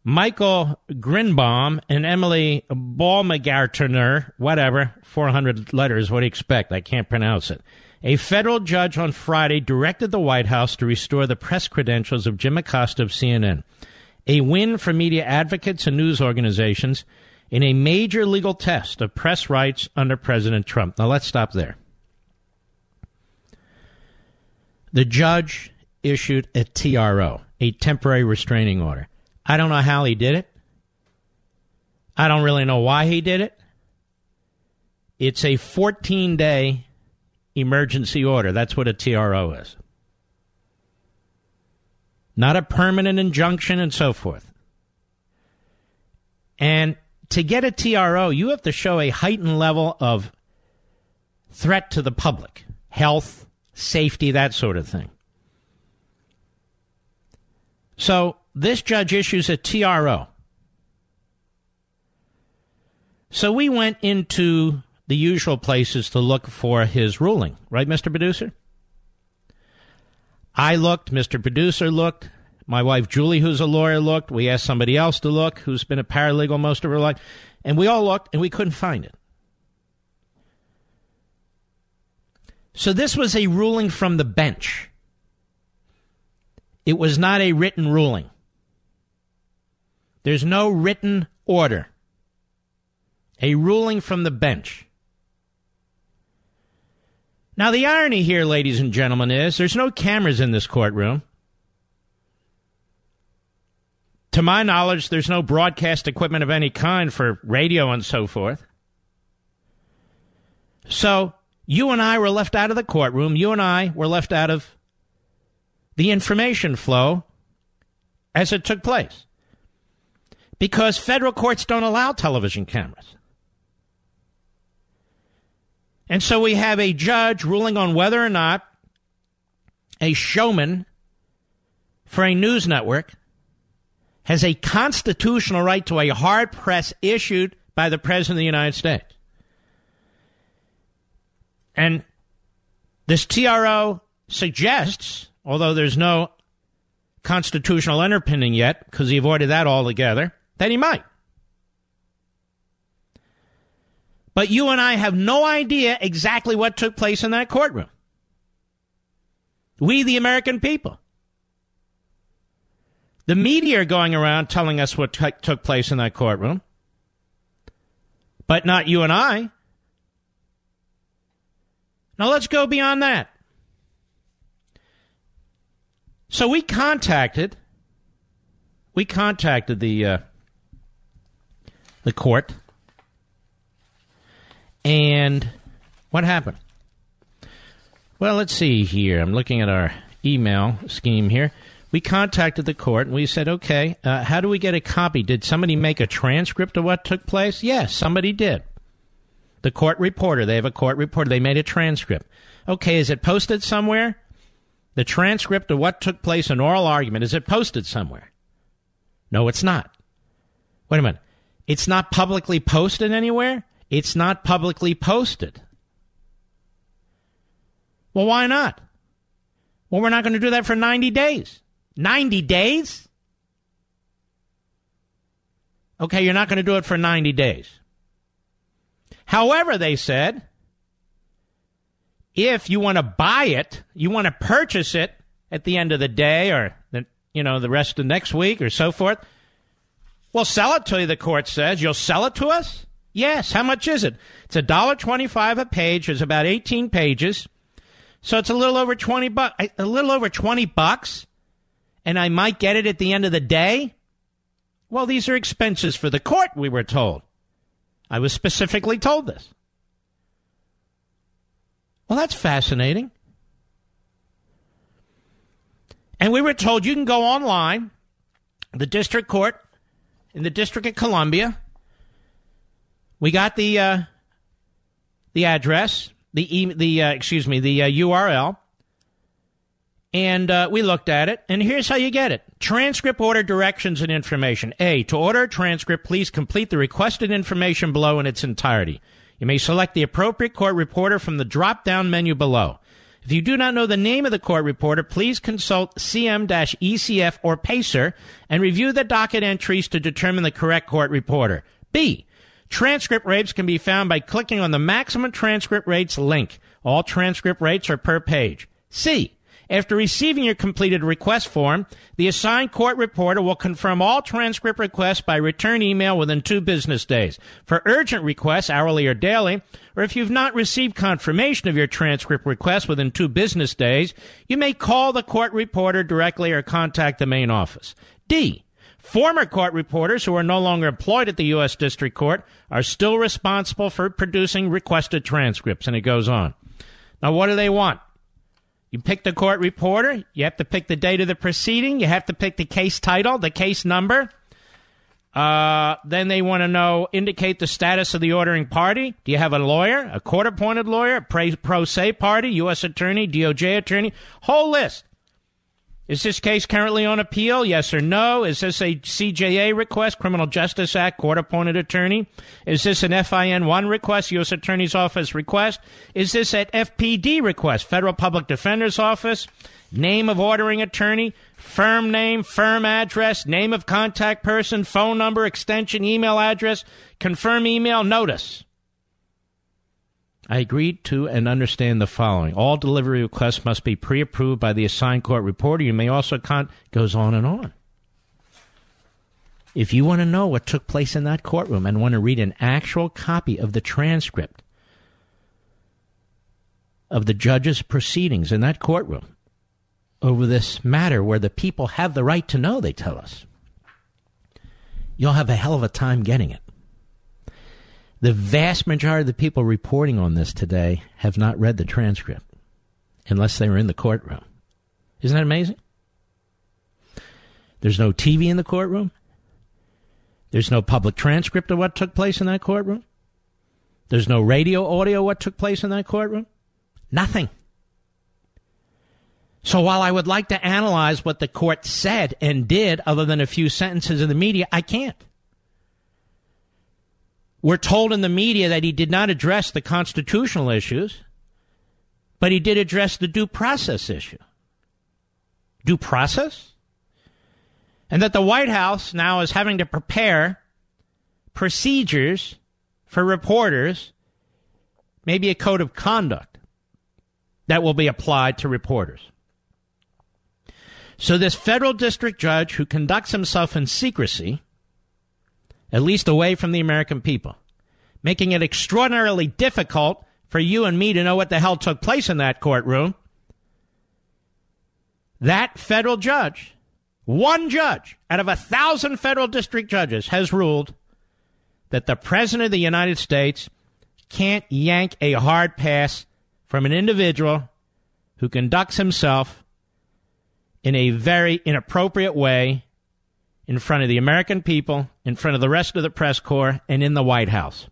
Michael Grynbaum and Emily Baumgaertner, whatever, 400 letters, what do you expect? I can't pronounce it. A federal judge on Friday directed the White House to restore the press credentials of Jim Acosta of CNN. A win for media advocates and news organizations in a major legal test of press rights under President Trump. Now let's stop there. The judge issued a TRO, a temporary restraining order. I don't know how he did it. I don't really know why he did it. It's a 14 day emergency order. That's what a TRO is. Not a permanent injunction and so forth. And to get a TRO, you have to show a heightened level of threat to the public, health, safety, that sort of thing. So this judge issues a TRO. So we went into the usual places to look for his ruling, right, Mr. Producer? I looked, Mr. Producer looked, my wife Julie, who's a lawyer, looked. We asked somebody else to look, who's been a paralegal most of her life, and we all looked and we couldn't find it. So this was a ruling from the bench. It was not a written ruling. There's no written order. A ruling from the bench. Now, the irony here, ladies and gentlemen, is there's no cameras in this courtroom. To my knowledge, there's no broadcast equipment of any kind for radio and so forth. So, you and I were left out of the courtroom. You and I were left out of the information flow as it took place. Because federal courts don't allow television cameras. And so we have a judge ruling on whether or not a showman for a news network has a constitutional right to a hard press issued by the President of the United States. And this TRO suggests, although there's no constitutional underpinning yet, because he avoided that altogether, that he might. But you and I have no idea exactly what took place in that courtroom. We, the American people. The media are going around telling us what t- took place in that courtroom, but not you and I. Now let's go beyond that. So we contacted, we contacted the uh, the court, and what happened? Well, let's see here. I'm looking at our email scheme here we contacted the court and we said, okay, uh, how do we get a copy? Did somebody make a transcript of what took place? Yes, somebody did. The court reporter, they have a court reporter, they made a transcript. Okay, is it posted somewhere? The transcript of what took place in oral argument, is it posted somewhere? No, it's not. Wait a minute. It's not publicly posted anywhere? It's not publicly posted. Well, why not? Well, we're not going to do that for 90 days. 90 days? Okay, you're not going to do it for 90 days. However, they said, if you want to buy it, you want to purchase it at the end of the day or the, you know, the rest of next week or so forth, we'll sell it to you, the court says. You'll sell it to us? Yes. How much is it? It's a dollar twenty-five a page. It's about 18 pages. So it's a little over 20 bucks, a little over 20 bucks and I might get it at the end of the day? Well, these are expenses for the court, we were told. I was specifically told this. Well, that's fascinating. And we were told you can go online, the district court in the District of Columbia. We got the uh, the address, the e- the uh, excuse me, the uh, URL. And uh, we looked at it, and here's how you get it transcript order directions and information. A. To order a transcript, please complete the requested information below in its entirety. You may select the appropriate court reporter from the drop down menu below. If you do not know the name of the court reporter, please consult CM ECF or PACER and review the docket entries to determine the correct court reporter. B. Transcript rates can be found by clicking on the maximum transcript rates link. All transcript rates are per page. C. After receiving your completed request form, the assigned court reporter will confirm all transcript requests by return email within two business days. For urgent requests, hourly or daily, or if you've not received confirmation of your transcript request within two business days, you may call the court reporter directly or contact the main office. D. Former court reporters who are no longer employed at the U.S. District Court are still responsible for producing requested transcripts. And it goes on. Now, what do they want? You pick the court reporter. You have to pick the date of the proceeding. You have to pick the case title, the case number. Uh, then they want to know, indicate the status of the ordering party. Do you have a lawyer, a court appointed lawyer, pro se party, U.S. attorney, DOJ attorney? Whole list. Is this case currently on appeal? Yes or no? Is this a CJA request, Criminal Justice Act, court appointed attorney? Is this an FIN 1 request, U.S. Attorney's Office request? Is this an FPD request, Federal Public Defender's Office? Name of ordering attorney, firm name, firm address, name of contact person, phone number, extension, email address, confirm email, notice. I agreed to and understand the following. All delivery requests must be pre approved by the assigned court reporter. You may also con goes on and on. If you want to know what took place in that courtroom and want to read an actual copy of the transcript of the judge's proceedings in that courtroom over this matter where the people have the right to know, they tell us, you'll have a hell of a time getting it. The vast majority of the people reporting on this today have not read the transcript unless they were in the courtroom. Isn't that amazing? There's no TV in the courtroom. There's no public transcript of what took place in that courtroom. There's no radio audio of what took place in that courtroom. Nothing. So while I would like to analyze what the court said and did, other than a few sentences in the media, I can't. We're told in the media that he did not address the constitutional issues, but he did address the due process issue. Due process? And that the White House now is having to prepare procedures for reporters, maybe a code of conduct that will be applied to reporters. So, this federal district judge who conducts himself in secrecy at least away from the American people, making it extraordinarily difficult for you and me to know what the hell took place in that courtroom. That federal judge, one judge out of a thousand federal district judges, has ruled that the President of the United States can't yank a hard pass from an individual who conducts himself in a very inappropriate way in front of the American people, in front of the rest of the press corps, and in the White House.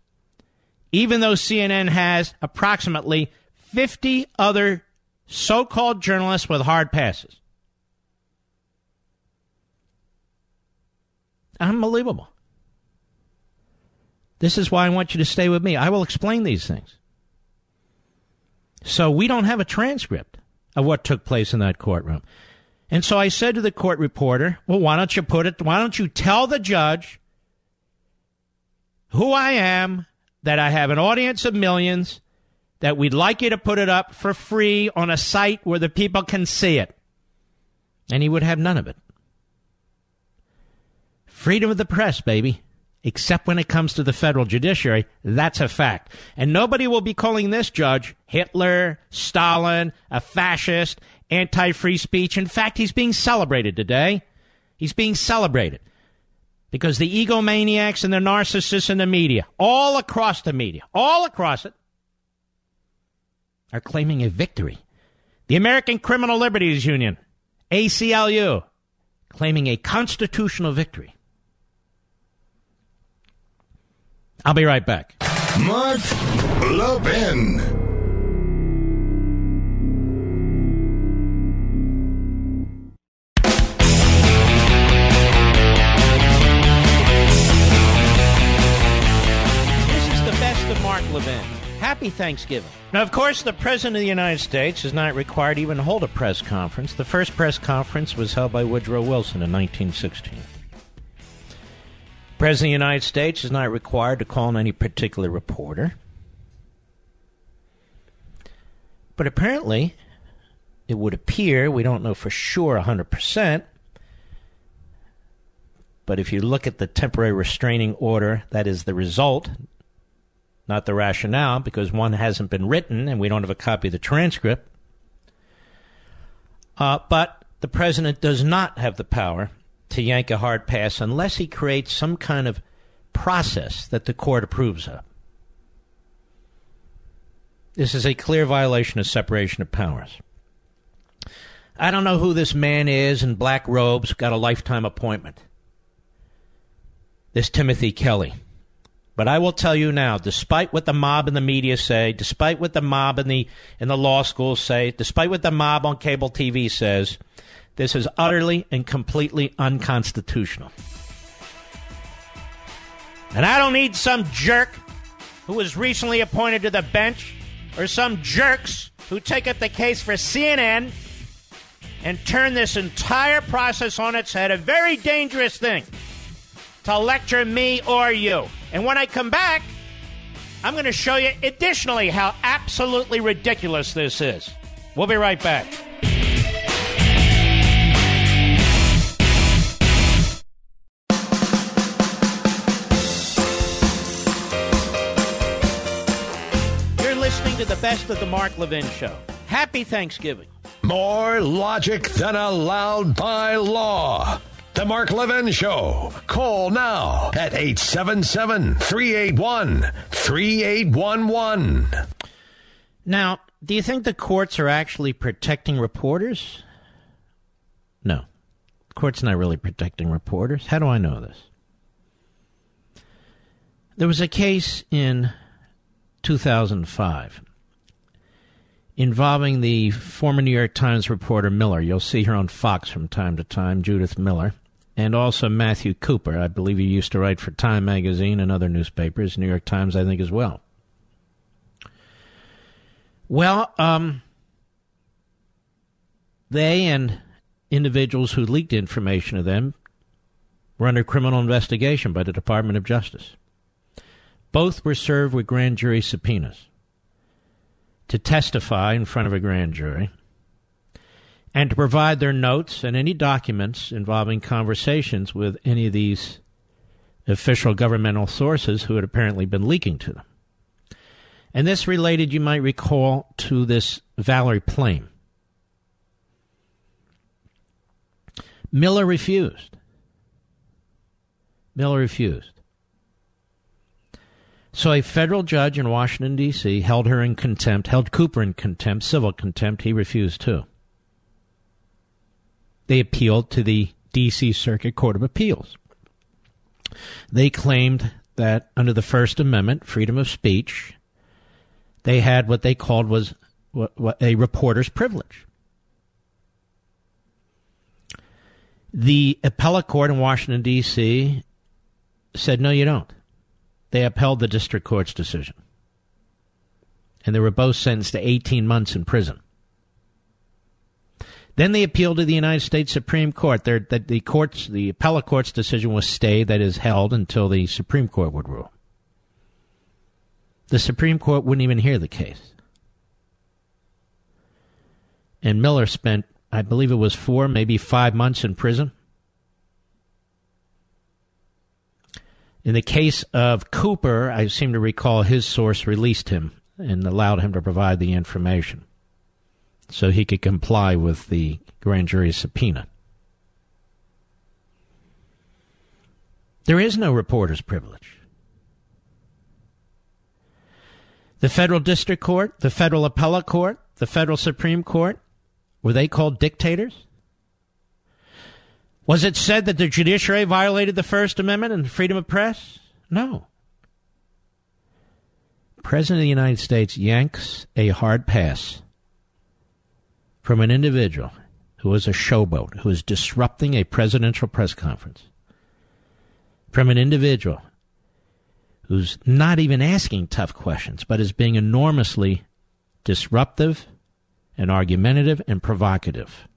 Even though CNN has approximately 50 other so called journalists with hard passes. Unbelievable. This is why I want you to stay with me. I will explain these things. So we don't have a transcript of what took place in that courtroom. And so I said to the court reporter, well, why don't you put it, why don't you tell the judge who I am, that I have an audience of millions, that we'd like you to put it up for free on a site where the people can see it. And he would have none of it. Freedom of the press, baby. Except when it comes to the federal judiciary, that's a fact. And nobody will be calling this judge Hitler, Stalin, a fascist, anti free speech. In fact, he's being celebrated today. He's being celebrated because the egomaniacs and the narcissists in the media, all across the media, all across it, are claiming a victory. The American Criminal Liberties Union, ACLU, claiming a constitutional victory. I'll be right back. Mark Levin. Happy Thanksgiving. Now, of course, the President of the United States is not required to even hold a press conference. The first press conference was held by Woodrow Wilson in 1916. President of the United States is not required to call on any particular reporter. But apparently, it would appear, we don't know for sure 100%, but if you look at the temporary restraining order, that is the result, not the rationale, because one hasn't been written and we don't have a copy of the transcript. Uh, but the president does not have the power to yank a hard pass unless he creates some kind of process that the court approves of. This is a clear violation of separation of powers. I don't know who this man is in black robes, got a lifetime appointment. This Timothy Kelly. But I will tell you now, despite what the mob and the media say, despite what the mob and the in the law schools say, despite what the mob on cable TV says, this is utterly and completely unconstitutional. And I don't need some jerk who was recently appointed to the bench or some jerks who take up the case for CNN and turn this entire process on its head, a very dangerous thing, to lecture me or you. And when I come back, I'm going to show you additionally how absolutely ridiculous this is. We'll be right back. You're listening to the best of the Mark Levin Show. Happy Thanksgiving. More logic than allowed by law. The Mark Levin Show. Call now at 877 381 3811. Now, do you think the courts are actually protecting reporters? No. The court's not really protecting reporters. How do I know this? There was a case in 2005 involving the former New York Times reporter Miller. You'll see her on Fox from time to time, Judith Miller and also Matthew Cooper. I believe he used to write for Time magazine and other newspapers, New York Times, I think, as well. Well, um, they and individuals who leaked information to them were under criminal investigation by the Department of Justice. Both were served with grand jury subpoenas to testify in front of a grand jury and to provide their notes and any documents involving conversations with any of these official governmental sources who had apparently been leaking to them. And this related, you might recall, to this Valerie Plame. Miller refused. Miller refused. So a federal judge in Washington, D.C. held her in contempt, held Cooper in contempt, civil contempt. He refused too they appealed to the D.C. Circuit Court of Appeals. They claimed that under the First Amendment, freedom of speech, they had what they called was what, what, a reporter's privilege. The appellate court in Washington, D.C. said, no, you don't. They upheld the district court's decision. And they were both sentenced to 18 months in prison. Then they appealed to the United States Supreme Court. They're, the, the court's, the appellate court's decision was stayed, that is held until the Supreme Court would rule. The Supreme Court wouldn't even hear the case. And Miller spent, I believe it was four, maybe five months in prison. In the case of Cooper, I seem to recall his source released him and allowed him to provide the information so he could comply with the grand jury subpoena. There is no reporter's privilege. The federal district court, the federal appellate court, the federal Supreme Court, were they called dictators? Was it said that the judiciary violated the First Amendment and freedom of press? No. President of the United States yanks a hard pass from an individual who was a showboat, who was disrupting a presidential press conference, from an individual who's not even asking tough questions, but is being enormously disruptive and argumentative and provocative,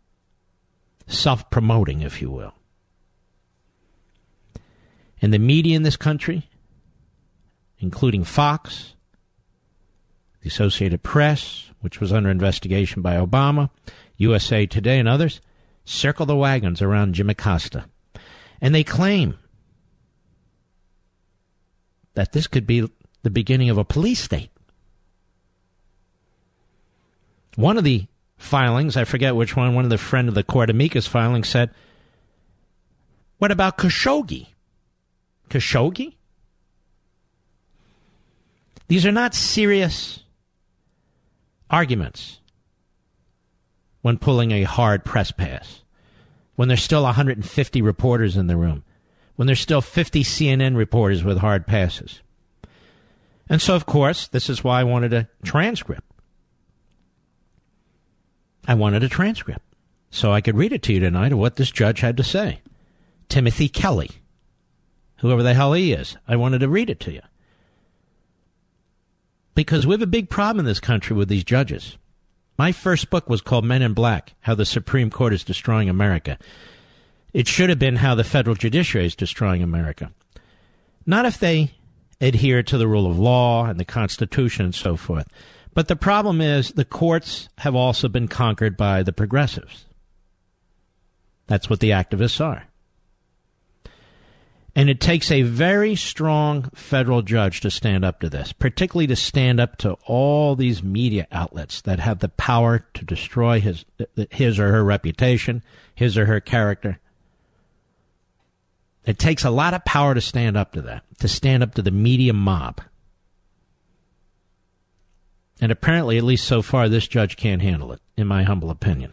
self promoting, if you will. And the media in this country, including Fox, the Associated Press, which was under investigation by Obama, USA Today, and others circle the wagons around Jim Acosta. And they claim that this could be the beginning of a police state. One of the filings, I forget which one, one of the friend of the court amicus filings said, What about Khashoggi? Khashoggi? These are not serious arguments when pulling a hard press pass, when there's still 150 reporters in the room, when there's still 50 CNN reporters with hard passes. And so, of course, this is why I wanted a transcript. I wanted a transcript so I could read it to you tonight of what this judge had to say. Timothy Kelly, whoever the hell he is, I wanted to read it to you. Because we have a big problem in this country with these judges. My first book was called Men in Black How the Supreme Court is Destroying America. It should have been How the Federal Judiciary is Destroying America. Not if they adhere to the rule of law and the Constitution and so forth. But the problem is the courts have also been conquered by the progressives. That's what the activists are. And it takes a very strong federal judge to stand up to this, particularly to stand up to all these media outlets that have the power to destroy his, his or her reputation, his or her character. It takes a lot of power to stand up to that, to stand up to the media mob. And apparently, at least so far, this judge can't handle it, in my humble opinion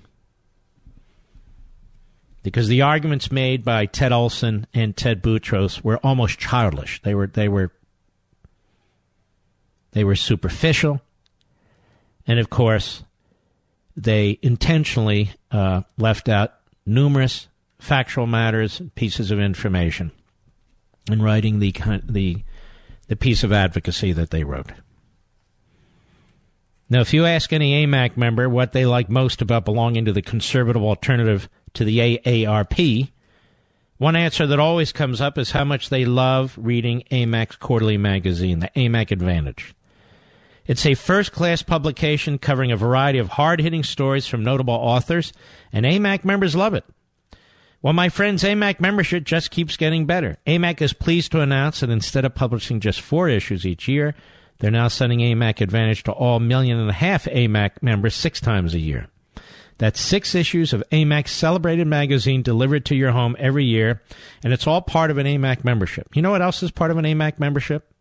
because the arguments made by Ted Olson and Ted Boutrous were almost childish. They were they were they were superficial, and of course, they intentionally uh, left out numerous factual matters, pieces of information, in writing the the the piece of advocacy that they wrote. Now, if you ask any AMAC member what they like most about belonging to the conservative alternative to the AARP, one answer that always comes up is how much they love reading AMAC's quarterly magazine, the AMAC Advantage. It's a first class publication covering a variety of hard hitting stories from notable authors, and AMAC members love it. Well, my friends, AMAC membership just keeps getting better. AMAC is pleased to announce that instead of publishing just four issues each year, they're now sending AMAC Advantage to all million and a half AMAC members six times a year. That's six issues of AMAC's celebrated magazine delivered to your home every year, and it's all part of an AMAC membership. You know what else is part of an AMAC membership?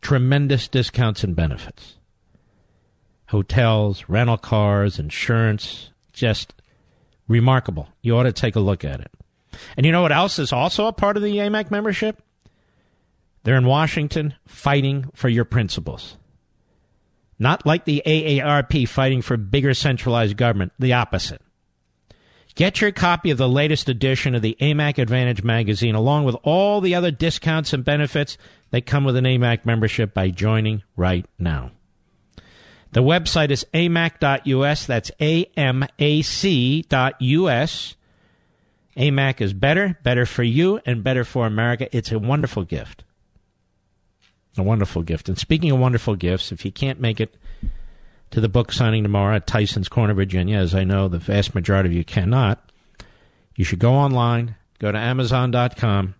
Tremendous discounts and benefits. Hotels, rental cars, insurance, just remarkable. You ought to take a look at it. And you know what else is also a part of the AMAC membership? They're in Washington fighting for your principles. Not like the AARP fighting for bigger centralized government, the opposite. Get your copy of the latest edition of the AMAC Advantage magazine, along with all the other discounts and benefits that come with an AMAC membership by joining right now. The website is amac.us. That's A-M-A-C.us. AMAC is better, better for you, and better for America. It's a wonderful gift. A wonderful gift. And speaking of wonderful gifts, if you can't make it to the book signing tomorrow at Tysons Corner, Virginia, as I know the vast majority of you cannot, you should go online, go to Amazon.com,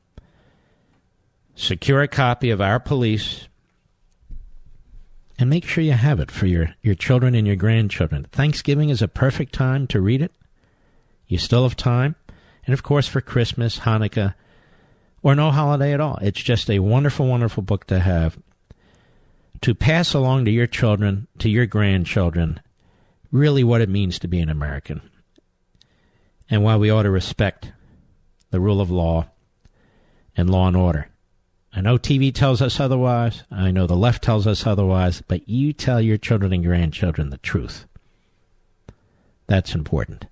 secure a copy of Our Police, and make sure you have it for your, your children and your grandchildren. Thanksgiving is a perfect time to read it. You still have time. And of course, for Christmas, Hanukkah, or no holiday at all. It's just a wonderful, wonderful book to have to pass along to your children, to your grandchildren, really what it means to be an American and why we ought to respect the rule of law and law and order. I know TV tells us otherwise. I know the left tells us otherwise, but you tell your children and grandchildren the truth. That's important.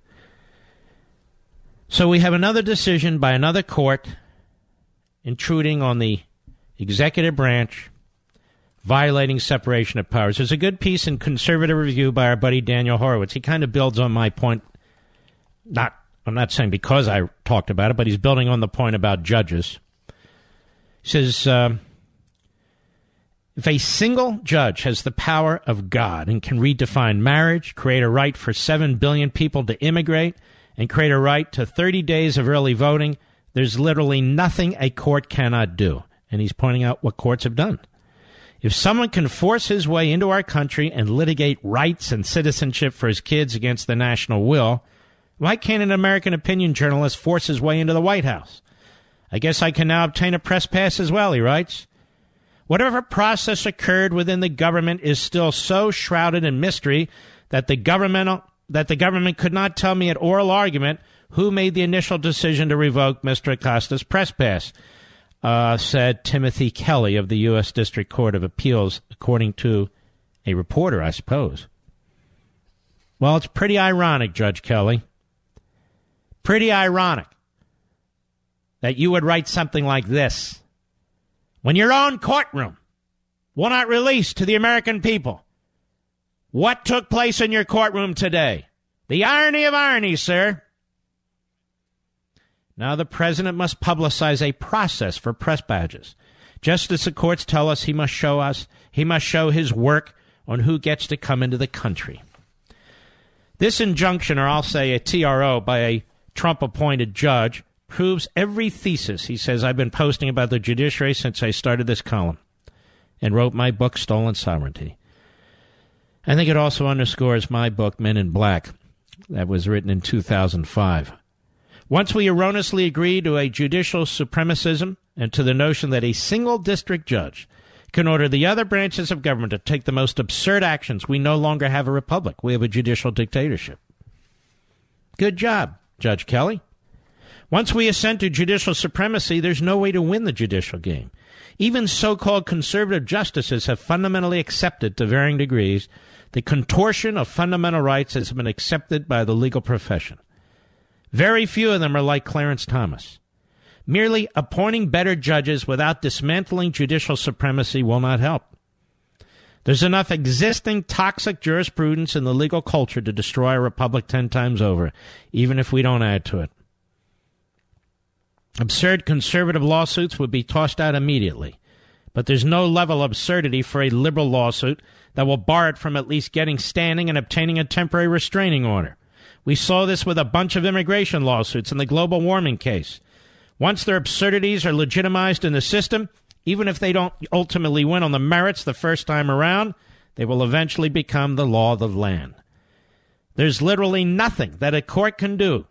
So we have another decision by another court intruding on the executive branch, violating separation of powers. There's a good piece in Conservative Review by our buddy Daniel Horowitz. He kind of builds on my point. Not, I'm not saying because I talked about it, but he's building on the point about judges. He says, uh, If a single judge has the power of God and can redefine marriage, create a right for 7 billion people to immigrate, and create a right to 30 days of early voting, there's literally nothing a court cannot do. And he's pointing out what courts have done. If someone can force his way into our country and litigate rights and citizenship for his kids against the national will, why can't an American opinion journalist force his way into the White House? I guess I can now obtain a press pass as well, he writes. Whatever process occurred within the government is still so shrouded in mystery that the governmental that the government could not tell me at oral argument who made the initial decision to revoke Mr. Acosta's press pass, uh, said Timothy Kelly of the U.S. District Court of Appeals, according to a reporter, I suppose. Well, it's pretty ironic, Judge Kelly. Pretty ironic that you would write something like this when your own courtroom will not release to the American people what took place in your courtroom today. The irony of irony, sir. Now the president must publicize a process for press badges. Just as the courts tell us he must show us, he must show his work on who gets to come into the country. This injunction, or I'll say a TRO by a Trump appointed judge, proves every thesis he says I've been posting about the judiciary since I started this column and wrote my book, Stolen Sovereignty. I think it also underscores my book, Men in Black, that was written in 2005. Once we erroneously agree to a judicial supremacism and to the notion that a single district judge can order the other branches of government to take the most absurd actions, we no longer have a republic. We have a judicial dictatorship. Good job, Judge Kelly. Once we assent to judicial supremacy, there's no way to win the judicial game. Even so called conservative justices have fundamentally accepted, to varying degrees, the contortion of fundamental rights has been accepted by the legal profession. Very few of them are like Clarence Thomas. Merely appointing better judges without dismantling judicial supremacy will not help. There's enough existing toxic jurisprudence in the legal culture to destroy a republic ten times over, even if we don't add to it. Absurd conservative lawsuits would be tossed out immediately. But there's no level of absurdity for a liberal lawsuit that will bar it from at least getting standing and obtaining a temporary restraining order. We saw this with a bunch of immigration lawsuits in the global warming case. Once their absurdities are legitimized in the system, even if they don't ultimately win on the merits the first time around, they will eventually become the law of the land. There's literally nothing that a court can do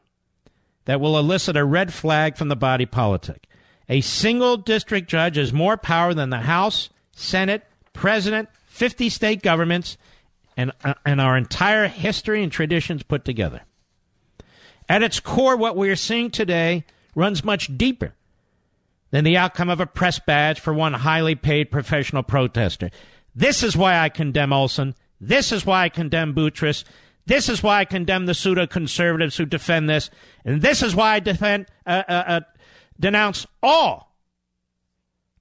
that will elicit a red flag from the body politic. A single district judge has more power than the House, Senate, President, 50 state governments, and, uh, and our entire history and traditions put together. At its core, what we are seeing today runs much deeper than the outcome of a press badge for one highly paid professional protester. This is why I condemn Olson. This is why I condemn Boutrous. This is why I condemn the pseudo conservatives who defend this, and this is why I defend, uh, uh, uh, denounce all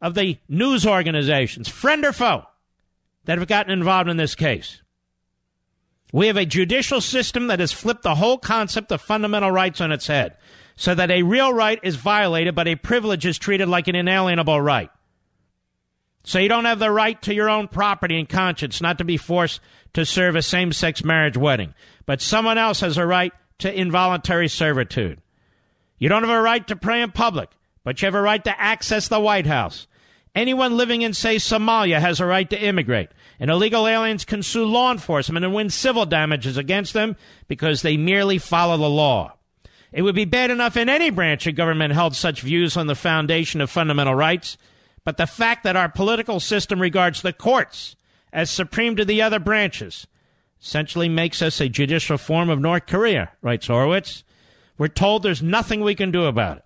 of the news organizations, friend or foe, that have gotten involved in this case. We have a judicial system that has flipped the whole concept of fundamental rights on its head, so that a real right is violated, but a privilege is treated like an inalienable right. So you don't have the right to your own property and conscience, not to be forced to serve a same sex marriage wedding. But someone else has a right to involuntary servitude. You don't have a right to pray in public, but you have a right to access the White House. Anyone living in, say, Somalia has a right to immigrate, and illegal aliens can sue law enforcement and win civil damages against them because they merely follow the law. It would be bad enough in any branch of government held such views on the foundation of fundamental rights, but the fact that our political system regards the courts as supreme to the other branches essentially makes us a judicial form of North Korea, writes Horowitz. We're told there's nothing we can do about it.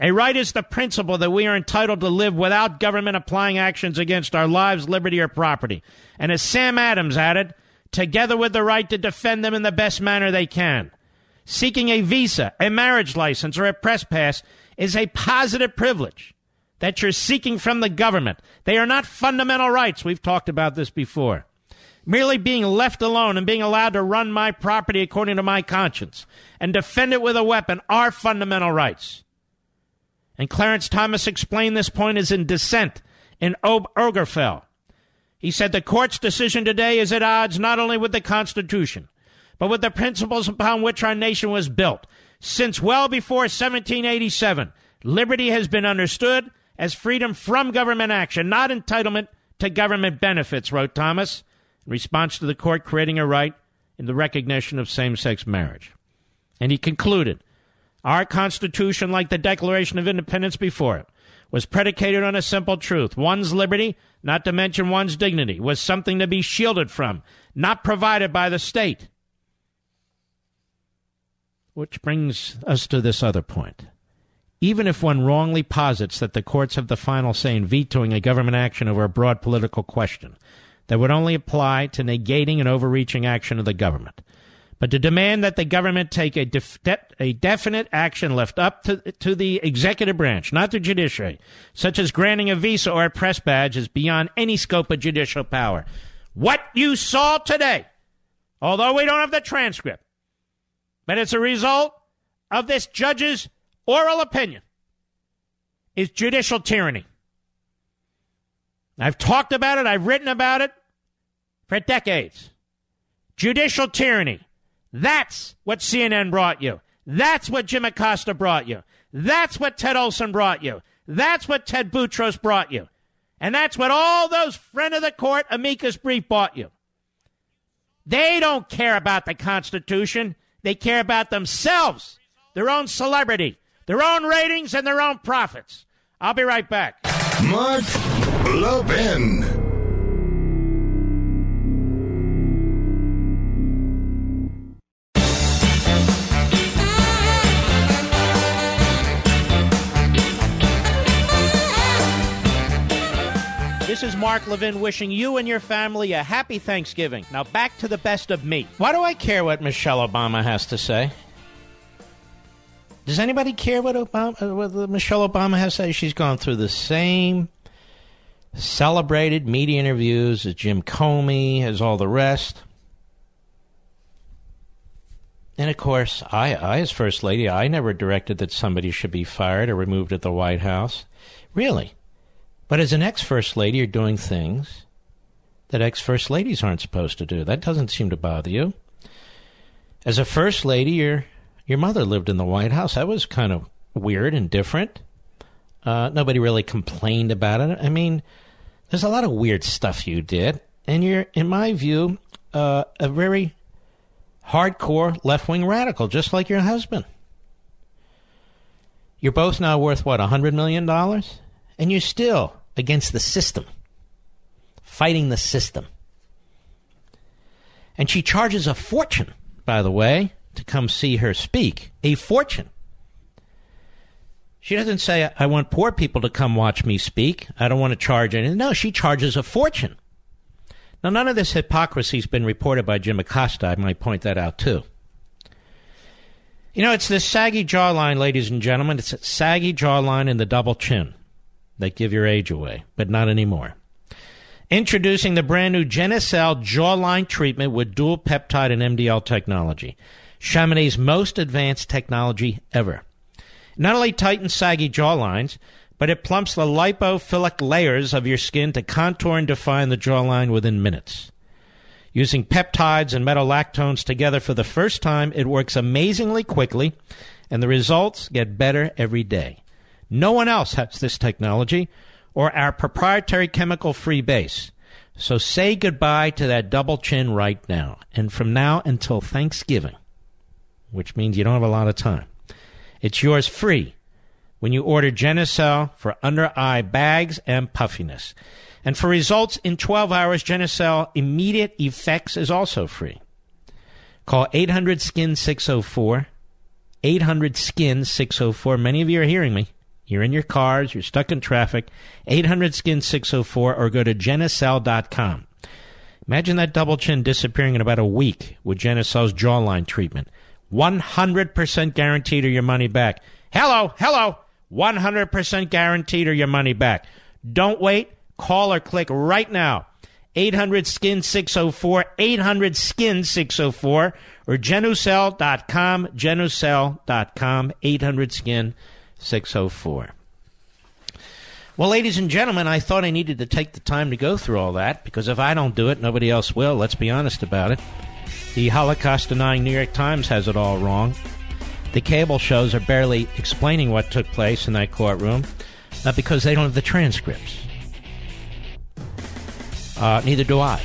A right is the principle that we are entitled to live without government applying actions against our lives, liberty, or property. And as Sam Adams added, together with the right to defend them in the best manner they can. Seeking a visa, a marriage license, or a press pass is a positive privilege that you're seeking from the government. They are not fundamental rights. We've talked about this before. Merely being left alone and being allowed to run my property according to my conscience and defend it with a weapon are fundamental rights. And Clarence Thomas explained this point as in dissent in Ob- Obergefell. He said the court's decision today is at odds not only with the Constitution, but with the principles upon which our nation was built. Since well before 1787, liberty has been understood as freedom from government action, not entitlement to government benefits, wrote Thomas, in response to the court creating a right in the recognition of same sex marriage. And he concluded Our Constitution, like the Declaration of Independence before it, was predicated on a simple truth. One's liberty, not to mention one's dignity, was something to be shielded from, not provided by the state. Which brings us to this other point. Even if one wrongly posits that the courts have the final say in vetoing a government action over a broad political question, that would only apply to negating an overreaching action of the government. But to demand that the government take a, def- a definite action left up to, to the executive branch, not the judiciary, such as granting a visa or a press badge, is beyond any scope of judicial power. What you saw today, although we don't have the transcript, but it's a result of this judge's oral opinion, is judicial tyranny. I've talked about it, I've written about it for decades. Judicial tyranny. That's what CNN brought you. That's what Jim Acosta brought you. That's what Ted Olson brought you. That's what Ted Boutrous brought you. And that's what all those friend of the court amicus brief bought you. They don't care about the Constitution. They care about themselves, their own celebrity, their own ratings, and their own profits. I'll be right back. Mark Levin. Is Mark Levin wishing you and your family a happy Thanksgiving. Now back to the best of me. Why do I care what Michelle Obama has to say? Does anybody care what, Obama, what Michelle Obama has to say? She's gone through the same celebrated media interviews as Jim Comey, as all the rest. And of course, I, I, as First Lady, I never directed that somebody should be fired or removed at the White House. Really. But as an ex First Lady, you're doing things that ex First Ladies aren't supposed to do. That doesn't seem to bother you. As a First Lady, your your mother lived in the White House. That was kind of weird and different. Uh, nobody really complained about it. I mean, there's a lot of weird stuff you did, and you're, in my view, uh, a very hardcore left wing radical, just like your husband. You're both now worth, what, a $100 million? And you're still against the system, fighting the system. And she charges a fortune, by the way, to come see her speak. A fortune. She doesn't say, I want poor people to come watch me speak. I don't want to charge anything. No, she charges a fortune. Now, none of this hypocrisy has been reported by Jim Acosta. I might point that out, too. You know, it's this saggy jawline, ladies and gentlemen. It's a saggy jawline and the double chin that give your age away, but not anymore. Introducing the brand new Genucel jawline treatment with dual peptide and MDL technology. Chamonix's most advanced technology ever. Not only tightens saggy jawlines, but it plumps the lipophilic layers of your skin to contour and define the jawline within minutes. Using peptides and metolactones together for the first time, it works amazingly quickly, and the results get better every day. No one else has this technology or our proprietary chemical free base. So say goodbye to that double chin right now. And from now until Thanksgiving, which means you don't have a lot of time, it's yours free when you order Genucel for under eye bags and puffiness. And for results in 12 hours, Genucel immediate effects is also free. Call 800 Skin 604. 800 Skin 604. Many of you are hearing me. You're in your cars, you're stuck in traffic. 800 Skin 604 or go to Genucel.com. Imagine that double chin disappearing in about a week with Genucel's jawline treatment. 100% guaranteed or your money back. Hello, hello. 100% guaranteed or your money back. Don't wait. Call or click right now. 800 Skin 604, 800 Skin 604, or Genucel.com, Genucel.com, 800 Skin 604. Well, ladies and gentlemen, I thought I needed to take the time to go through all that because if I don't do it, nobody else will. Let's be honest about it. The Holocaust denying New York Times has it all wrong. The cable shows are barely explaining what took place in that courtroom uh, because they don't have the transcripts. Uh, neither do I.